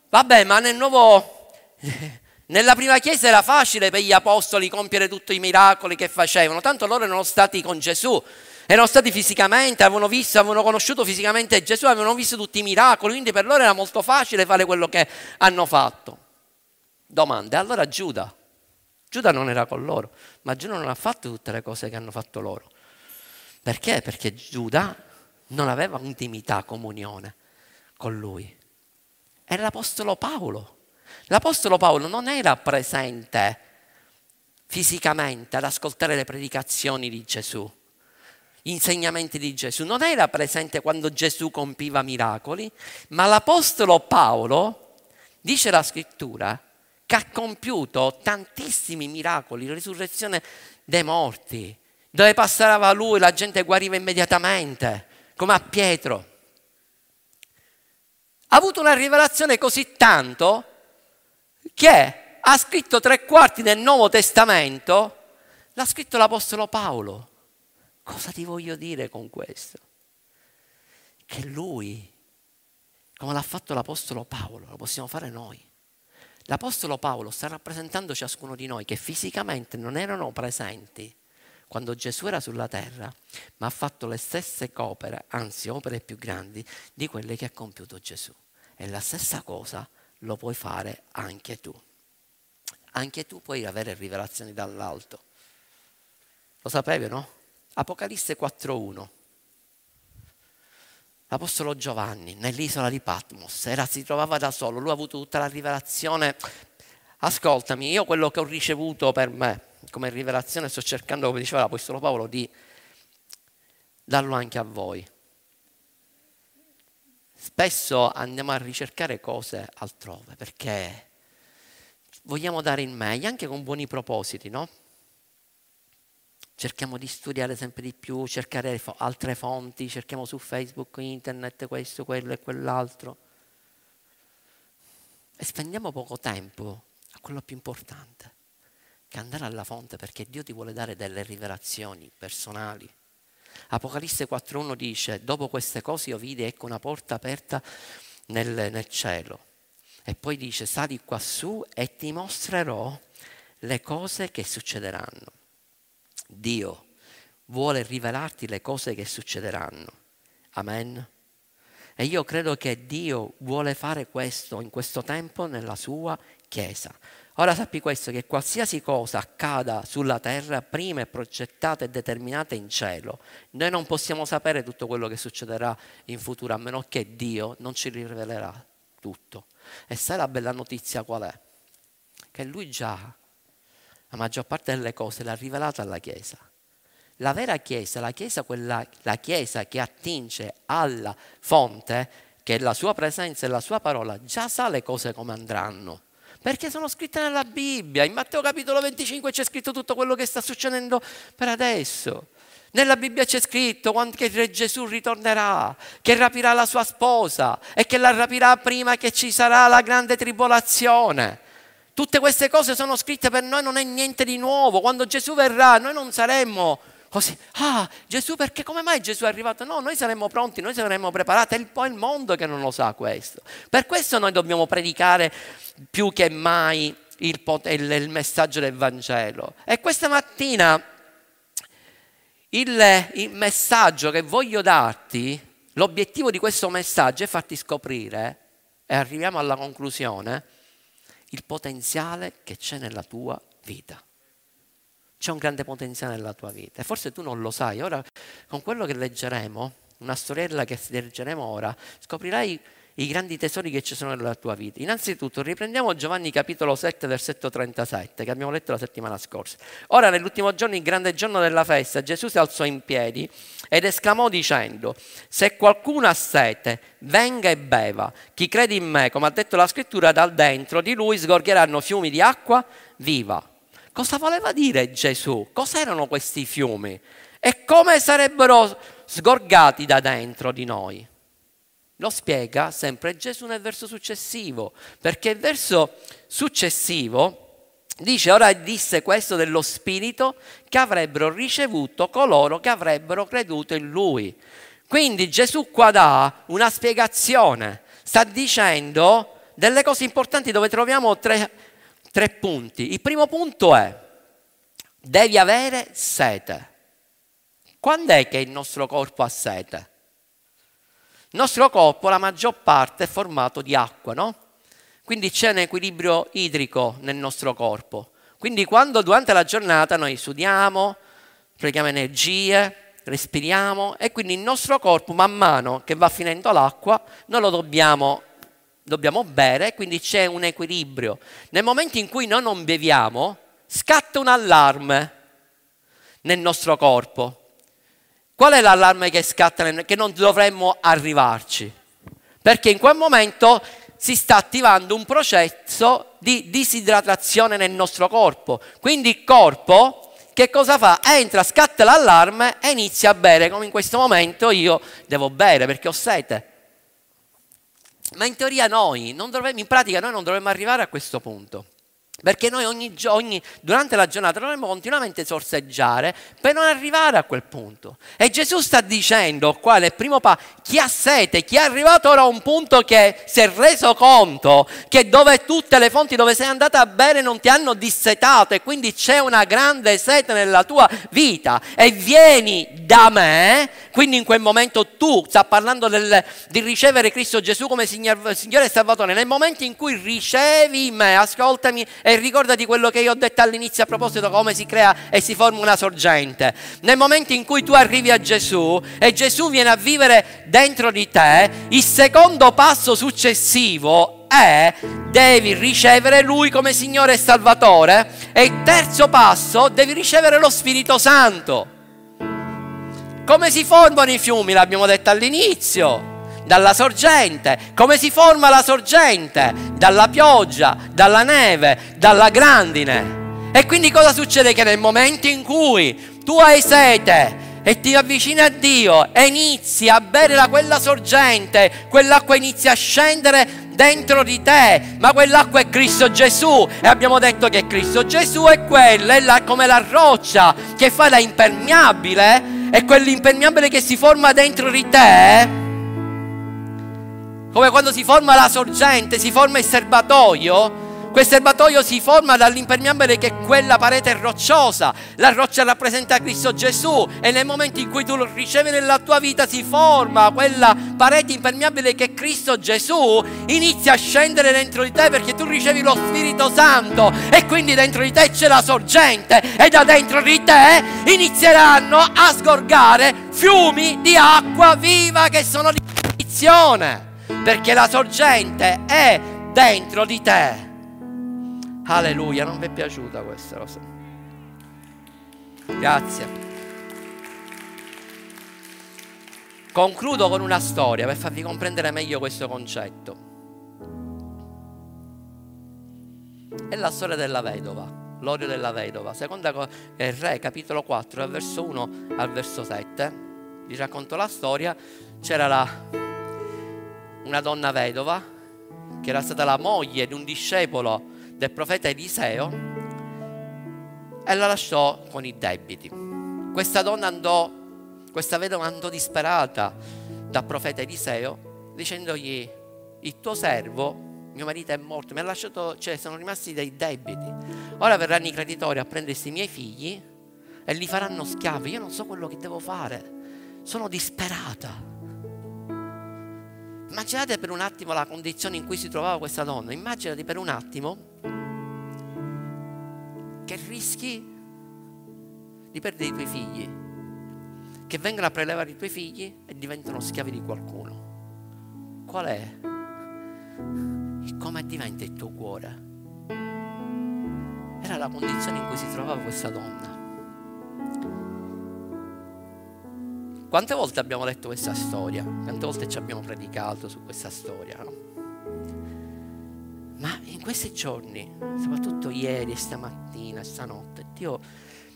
vabbè, ma nel nuovo, nella prima chiesa era facile per gli apostoli compiere tutti i miracoli che facevano, tanto loro erano stati con Gesù erano stati fisicamente, avevano visto, avevano conosciuto fisicamente Gesù, avevano visto tutti i miracoli, quindi per loro era molto facile fare quello che hanno fatto. Domanda, allora Giuda? Giuda non era con loro, ma Giuda non ha fatto tutte le cose che hanno fatto loro. Perché? Perché Giuda non aveva intimità, comunione con lui. Era l'Apostolo Paolo. L'Apostolo Paolo non era presente fisicamente ad ascoltare le predicazioni di Gesù insegnamenti di Gesù, non era presente quando Gesù compiva miracoli, ma l'Apostolo Paolo, dice la scrittura, che ha compiuto tantissimi miracoli, risurrezione dei morti, dove passava lui la gente guariva immediatamente, come a Pietro. ha avuto una rivelazione così tanto che ha scritto tre quarti del Nuovo Testamento, l'ha scritto l'Apostolo Paolo. Cosa ti voglio dire con questo? Che lui, come l'ha fatto l'Apostolo Paolo, lo possiamo fare noi. L'Apostolo Paolo sta rappresentando ciascuno di noi che fisicamente non erano presenti quando Gesù era sulla terra, ma ha fatto le stesse opere, anzi opere più grandi, di quelle che ha compiuto Gesù. E la stessa cosa lo puoi fare anche tu. Anche tu puoi avere rivelazioni dall'alto. Lo sapevi, no? Apocalisse 4.1. L'Apostolo Giovanni nell'isola di Patmos era, si trovava da solo, lui ha avuto tutta la rivelazione. Ascoltami, io quello che ho ricevuto per me come rivelazione sto cercando, come diceva l'Apostolo Paolo, di darlo anche a voi. Spesso andiamo a ricercare cose altrove perché vogliamo dare il meglio, anche con buoni propositi, no? Cerchiamo di studiare sempre di più, cercare altre fonti, cerchiamo su Facebook, internet, questo, quello e quell'altro. E spendiamo poco tempo a quello più importante, che andare alla fonte perché Dio ti vuole dare delle rivelazioni personali. Apocalisse 4.1 dice, dopo queste cose io vidi ecco una porta aperta nel, nel cielo. E poi dice, sali qua su e ti mostrerò le cose che succederanno. Dio vuole rivelarti le cose che succederanno. Amen. E io credo che Dio vuole fare questo in questo tempo nella sua Chiesa. Ora sappi questo, che qualsiasi cosa accada sulla terra prima è progettata e determinata in cielo. Noi non possiamo sapere tutto quello che succederà in futuro, a meno che Dio non ci rivelerà tutto. E sai la bella notizia qual è? Che Lui già, la maggior parte delle cose, l'ha rivelata alla Chiesa. La vera Chiesa, la Chiesa, quella, la Chiesa che attinge alla fonte, che è la sua presenza e la sua parola, già sa le cose come andranno perché sono scritte nella Bibbia. In Matteo capitolo 25 c'è scritto tutto quello che sta succedendo per adesso. Nella Bibbia c'è scritto che Gesù ritornerà, che rapirà la sua sposa e che la rapirà prima che ci sarà la grande tribolazione. Tutte queste cose sono scritte per noi, non è niente di nuovo. Quando Gesù verrà, noi non saremmo così. Ah, Gesù, perché come mai Gesù è arrivato? No, noi saremmo pronti, noi saremmo preparati. È un il mondo che non lo sa questo. Per questo noi dobbiamo predicare più che mai il, il, il messaggio del Vangelo. E questa mattina il, il messaggio che voglio darti, l'obiettivo di questo messaggio è farti scoprire, e arriviamo alla conclusione, il potenziale che c'è nella tua vita. C'è un grande potenziale nella tua vita e forse tu non lo sai. Ora, con quello che leggeremo, una storiella che leggeremo ora, scoprirai i grandi tesori che ci sono nella tua vita. Innanzitutto riprendiamo Giovanni capitolo 7 versetto 37 che abbiamo letto la settimana scorsa. Ora nell'ultimo giorno, il grande giorno della festa, Gesù si alzò in piedi ed esclamò dicendo se qualcuno ha sete venga e beva. Chi crede in me, come ha detto la scrittura, dal dentro di lui sgorgeranno fiumi di acqua viva. Cosa voleva dire Gesù? Cos'erano questi fiumi? E come sarebbero sgorgati da dentro di noi? Lo spiega sempre Gesù nel verso successivo, perché il verso successivo dice, ora disse questo dello Spirito che avrebbero ricevuto coloro che avrebbero creduto in Lui. Quindi Gesù qua dà una spiegazione, sta dicendo delle cose importanti dove troviamo tre, tre punti. Il primo punto è, devi avere sete. Quando è che il nostro corpo ha sete? Il nostro corpo, la maggior parte, è formato di acqua, no? Quindi c'è un equilibrio idrico nel nostro corpo. Quindi quando durante la giornata noi sudiamo, preghiamo energie, respiriamo e quindi il nostro corpo man mano che va finendo l'acqua noi lo dobbiamo, dobbiamo bere, quindi c'è un equilibrio. Nel momento in cui noi non beviamo, scatta un allarme nel nostro corpo Qual è l'allarme che scatta? Che non dovremmo arrivarci. Perché in quel momento si sta attivando un processo di disidratazione nel nostro corpo. Quindi il corpo che cosa fa? Entra, scatta l'allarme e inizia a bere, come in questo momento io devo bere perché ho sete. Ma in teoria noi, non dovremmo, in pratica noi non dovremmo arrivare a questo punto. Perché noi ogni, ogni, durante la giornata dovremmo continuamente sorseggiare per non arrivare a quel punto. E Gesù sta dicendo qua nel primo passo, chi ha sete, chi è arrivato ora a un punto che si è reso conto che dove tutte le fonti dove sei andata a bere non ti hanno dissetato e quindi c'è una grande sete nella tua vita e vieni da me, quindi in quel momento tu sta parlando del, di ricevere Cristo Gesù come Signore e Salvatore, nel momento in cui ricevi me, ascoltami e ricordati quello che io ho detto all'inizio a proposito come si crea e si forma una sorgente. Nel momento in cui tu arrivi a Gesù e Gesù viene a vivere dentro di te, il secondo passo successivo è devi ricevere Lui come Signore e Salvatore e il terzo passo devi ricevere lo Spirito Santo. Come si formano i fiumi? L'abbiamo detto all'inizio dalla sorgente. Come si forma la sorgente? Dalla pioggia, dalla neve, dalla grandine. E quindi cosa succede? Che nel momento in cui tu hai sete e ti avvicini a Dio e inizi a bere da quella sorgente, quell'acqua inizia a scendere dentro di te, ma quell'acqua è Cristo Gesù e abbiamo detto che Cristo Gesù è quella, è la, come la roccia che fa da impermeabile e quell'impermeabile che si forma dentro di te come quando si forma la sorgente, si forma il serbatoio, quel serbatoio si forma dall'impermeabile che è quella parete rocciosa. La roccia rappresenta Cristo Gesù e nel momento in cui tu lo ricevi nella tua vita si forma quella parete impermeabile che è Cristo Gesù, inizia a scendere dentro di te perché tu ricevi lo Spirito Santo e quindi dentro di te c'è la sorgente e da dentro di te inizieranno a sgorgare fiumi di acqua viva che sono di benedizione perché la sorgente è dentro di te. Alleluia, non vi è piaciuta questa cosa? Grazie. Concludo con una storia per farvi comprendere meglio questo concetto. È la storia della vedova, l'orio della vedova. Seconda è Re, capitolo 4, dal verso 1 al verso 7. Vi racconto la storia. C'era la una donna vedova che era stata la moglie di un discepolo del profeta Eliseo e la lasciò con i debiti. Questa donna andò, questa vedova andò disperata dal profeta Eliseo dicendogli il tuo servo, mio marito è morto, mi ha lasciato, cioè sono rimasti dei debiti. Ora verranno i creditori a prendersi i miei figli e li faranno schiavi. Io non so quello che devo fare. Sono disperata. Immaginate per un attimo la condizione in cui si trovava questa donna, immaginati per un attimo che rischi di perdere i tuoi figli, che vengono a prelevare i tuoi figli e diventano schiavi di qualcuno. Qual è? Come diventa il tuo cuore? Era la condizione in cui si trovava questa donna. Quante volte abbiamo letto questa storia? Quante volte ci abbiamo predicato su questa storia? No? Ma in questi giorni, soprattutto ieri stamattina stanotte, Dio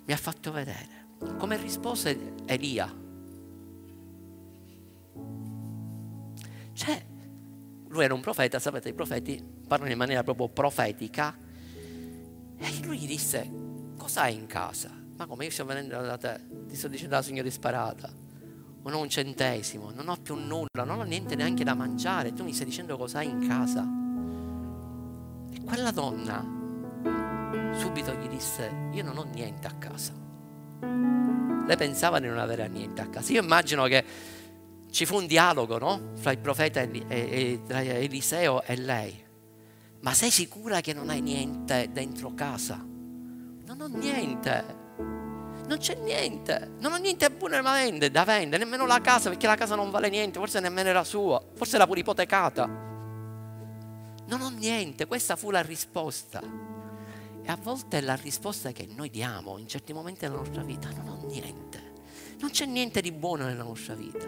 mi ha fatto vedere come rispose Elia. Cioè, lui era un profeta, sapete, i profeti parlano in maniera proprio profetica. E lui gli disse, cosa hai in casa? Ma come io sto venendo da te, ti sto dicendo la signora disparata non ho un centesimo, non ho più nulla, non ho niente neanche da mangiare, tu mi stai dicendo cosa hai in casa. E quella donna subito gli disse, io non ho niente a casa. Lei pensava di non avere niente a casa. Io immagino che ci fu un dialogo, no? Fra il profeta e, e, tra Eliseo e lei. Ma sei sicura che non hai niente dentro casa? Non ho niente non c'è niente, non ho niente buono da vendere, nemmeno la casa, perché la casa non vale niente, forse nemmeno era sua, forse era pure ipotecata. Non ho niente, questa fu la risposta. E a volte la risposta che noi diamo in certi momenti della nostra vita, non ho niente, non c'è niente di buono nella nostra vita.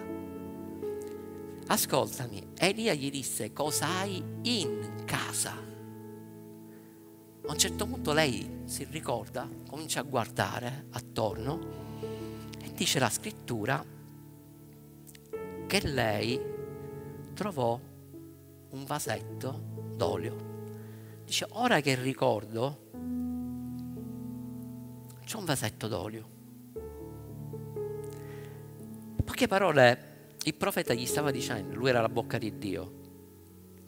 Ascoltami, Elia gli disse cosa hai in casa. A un certo punto lei si ricorda, comincia a guardare attorno e dice la scrittura che lei trovò un vasetto d'olio. Dice, ora che ricordo, c'è un vasetto d'olio. In poche parole, il profeta gli stava dicendo, lui era la bocca di Dio,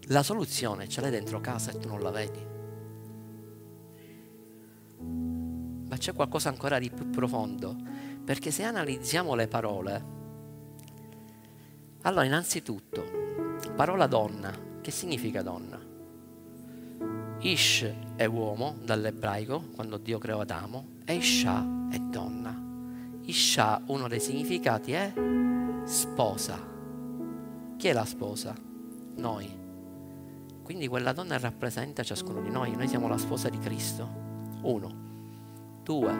la soluzione ce l'hai dentro casa e tu non la vedi. Ma c'è qualcosa ancora di più profondo, perché se analizziamo le parole, allora innanzitutto, parola donna, che significa donna? Ish è uomo dall'ebraico, quando Dio creò Adamo, e Isha è donna. Isha, uno dei significati è sposa. Chi è la sposa? Noi. Quindi quella donna rappresenta ciascuno di noi, noi siamo la sposa di Cristo. Uno. Due.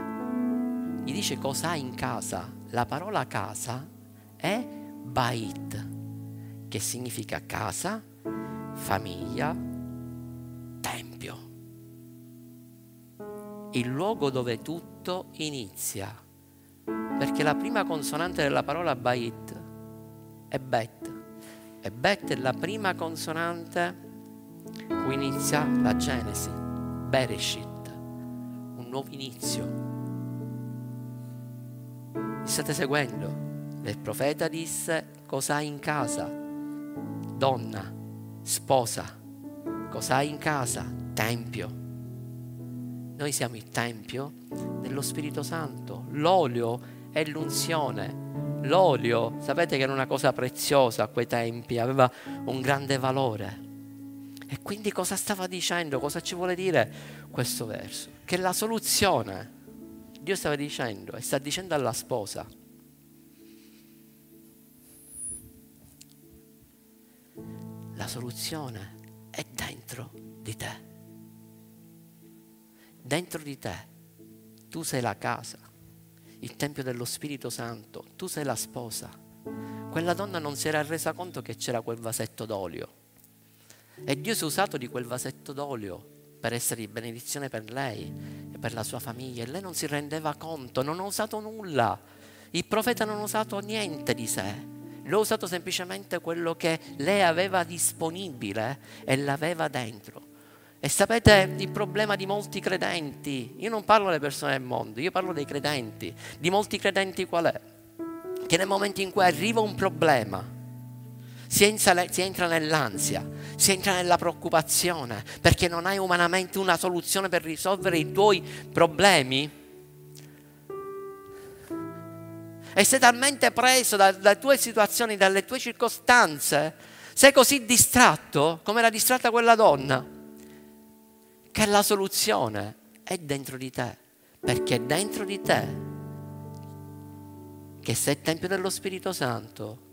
Gli dice cosa ha in casa. La parola casa è bait, che significa casa, famiglia, tempio. Il luogo dove tutto inizia. Perché la prima consonante della parola bait è bet. E bet è la prima consonante cui inizia la Genesi, Bereshit, un nuovo inizio. Mi state seguendo? Il profeta disse cosa hai in casa? Donna, sposa, cosa hai in casa? Tempio. Noi siamo il Tempio dello Spirito Santo. L'olio è l'unzione. L'olio, sapete che era una cosa preziosa a quei tempi, aveva un grande valore. E quindi cosa stava dicendo? Cosa ci vuole dire questo verso? Che la soluzione, Dio stava dicendo e sta dicendo alla sposa, la soluzione è dentro di te. Dentro di te. Tu sei la casa, il Tempio dello Spirito Santo, tu sei la sposa. Quella donna non si era resa conto che c'era quel vasetto d'olio e Dio si è usato di quel vasetto d'olio per essere di benedizione per lei e per la sua famiglia. E lei non si rendeva conto, non ha usato nulla. Il profeta non ha usato niente di sé. Ha usato semplicemente quello che lei aveva disponibile e l'aveva dentro. E sapete il problema di molti credenti? Io non parlo delle persone del mondo, io parlo dei credenti. Di molti credenti qual è? Che nel momento in cui arriva un problema, si entra nell'ansia, si entra nella preoccupazione perché non hai umanamente una soluzione per risolvere i tuoi problemi. E sei talmente preso da, dalle tue situazioni, dalle tue circostanze, sei così distratto come era distratta quella donna, che la soluzione è dentro di te, perché è dentro di te che sei il Tempio dello Spirito Santo,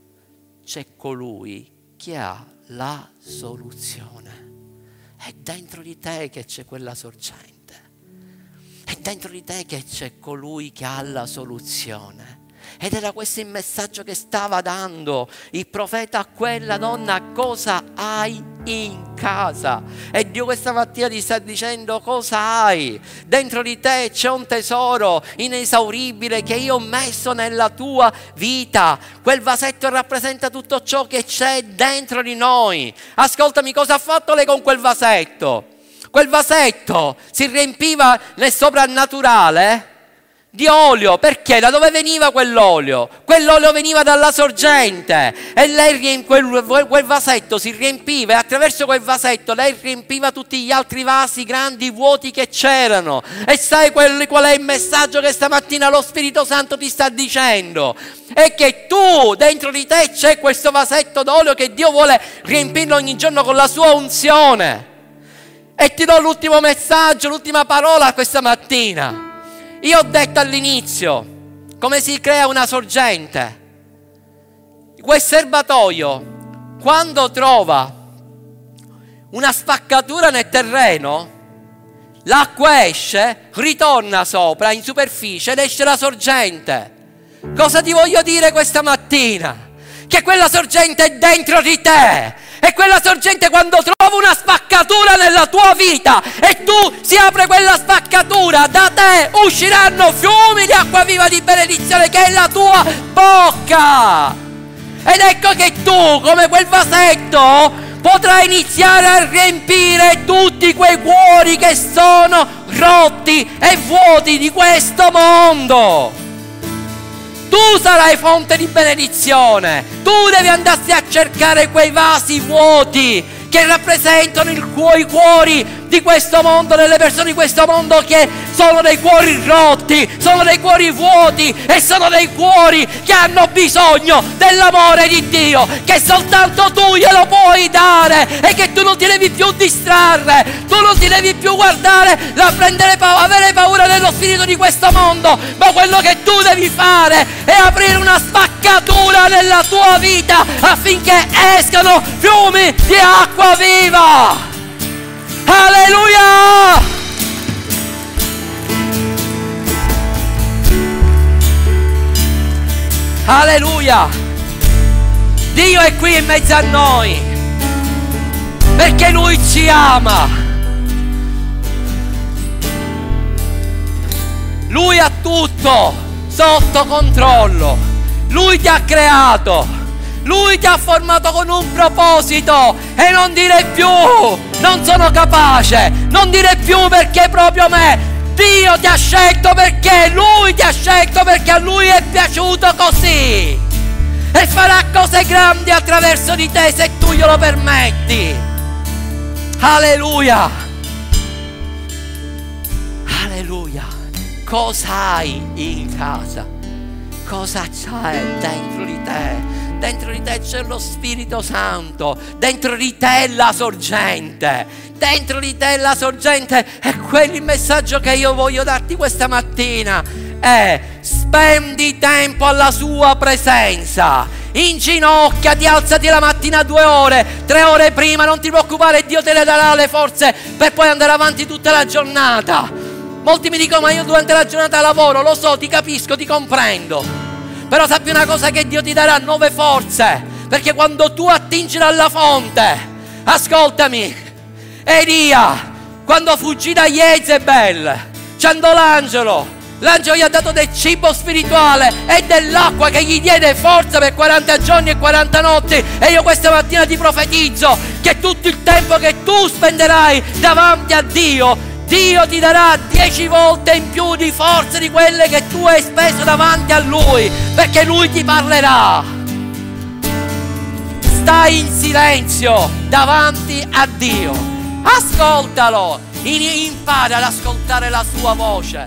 c'è colui che ha la soluzione. È dentro di te che c'è quella sorgente. È dentro di te che c'è colui che ha la soluzione. Ed era questo il messaggio che stava dando il profeta a quella donna, cosa hai in casa? E Dio questa mattina ti sta dicendo cosa hai? Dentro di te c'è un tesoro inesauribile che io ho messo nella tua vita. Quel vasetto rappresenta tutto ciò che c'è dentro di noi. Ascoltami, cosa ha fatto lei con quel vasetto? Quel vasetto si riempiva nel soprannaturale di olio, perché da dove veniva quell'olio? Quell'olio veniva dalla sorgente e lei quel, quel vasetto si riempiva e attraverso quel vasetto lei riempiva tutti gli altri vasi grandi vuoti che c'erano. E sai quel, qual è il messaggio che stamattina lo Spirito Santo ti sta dicendo? È che tu dentro di te c'è questo vasetto d'olio che Dio vuole riempirlo ogni giorno con la sua unzione. E ti do l'ultimo messaggio, l'ultima parola questa mattina. Io ho detto all'inizio come si crea una sorgente. Quel serbatoio, quando trova una spaccatura nel terreno, l'acqua esce, ritorna sopra in superficie ed esce la sorgente. Cosa ti voglio dire questa mattina? Che quella sorgente è dentro di te è quella sorgente quando trova una spaccatura nella tua vita e tu si apre quella spaccatura, da te usciranno fiumi di acqua viva di benedizione che è la tua bocca. Ed ecco che tu, come quel vasetto, potrà iniziare a riempire tutti quei cuori che sono rotti e vuoti di questo mondo. Tu sarai fonte di benedizione. Tu devi andarsi a cercare quei vasi vuoti che rappresentano i cuori di questo mondo, delle persone di questo mondo che sono dei cuori rotti, sono dei cuori vuoti e sono dei cuori che hanno bisogno dell'amore di Dio, che soltanto tu glielo puoi dare e che tu non ti devi più distrarre, tu non ti devi più guardare, pa- avere paura dello spirito di questo mondo, ma quello che tu devi fare è aprire una spaccatura nella tua vita affinché escano fiumi di acqua viva. Alleluia! Alleluia! Dio è qui in mezzo a noi perché Lui ci ama. Lui ha tutto sotto controllo. Lui ti ha creato. Lui ti ha formato con un proposito e non dire più non sono capace, non dire più perché proprio me. Dio ti ha scelto perché Lui ti ha scelto perché a Lui è piaciuto così. E farà cose grandi attraverso di te se tu glielo permetti. Alleluia. Alleluia. Cosa hai in casa? Cosa c'è dentro di te? Dentro di te c'è lo Spirito Santo, dentro di te è la sorgente, dentro di te è la sorgente e quello il messaggio che io voglio darti questa mattina è spendi tempo alla sua presenza. Inginocchiati, alzati la mattina due ore, tre ore prima, non ti preoccupare, Dio te le darà le forze per poi andare avanti tutta la giornata. Molti mi dicono, ma io durante la giornata lavoro, lo so, ti capisco, ti comprendo. Però sappi una cosa che Dio ti darà nuove forze. Perché quando tu attingi dalla fonte, ascoltami, Elia, quando fuggì da Jezebel, ci andò l'angelo. L'angelo gli ha dato del cibo spirituale e dell'acqua che gli diede forza per 40 giorni e 40 notti. E io questa mattina ti profetizzo che tutto il tempo che tu spenderai davanti a Dio Dio ti darà dieci volte in più di forze di quelle che tu hai speso davanti a Lui, perché Lui ti parlerà. Stai in silenzio davanti a Dio. Ascoltalo, impara ad ascoltare la sua voce.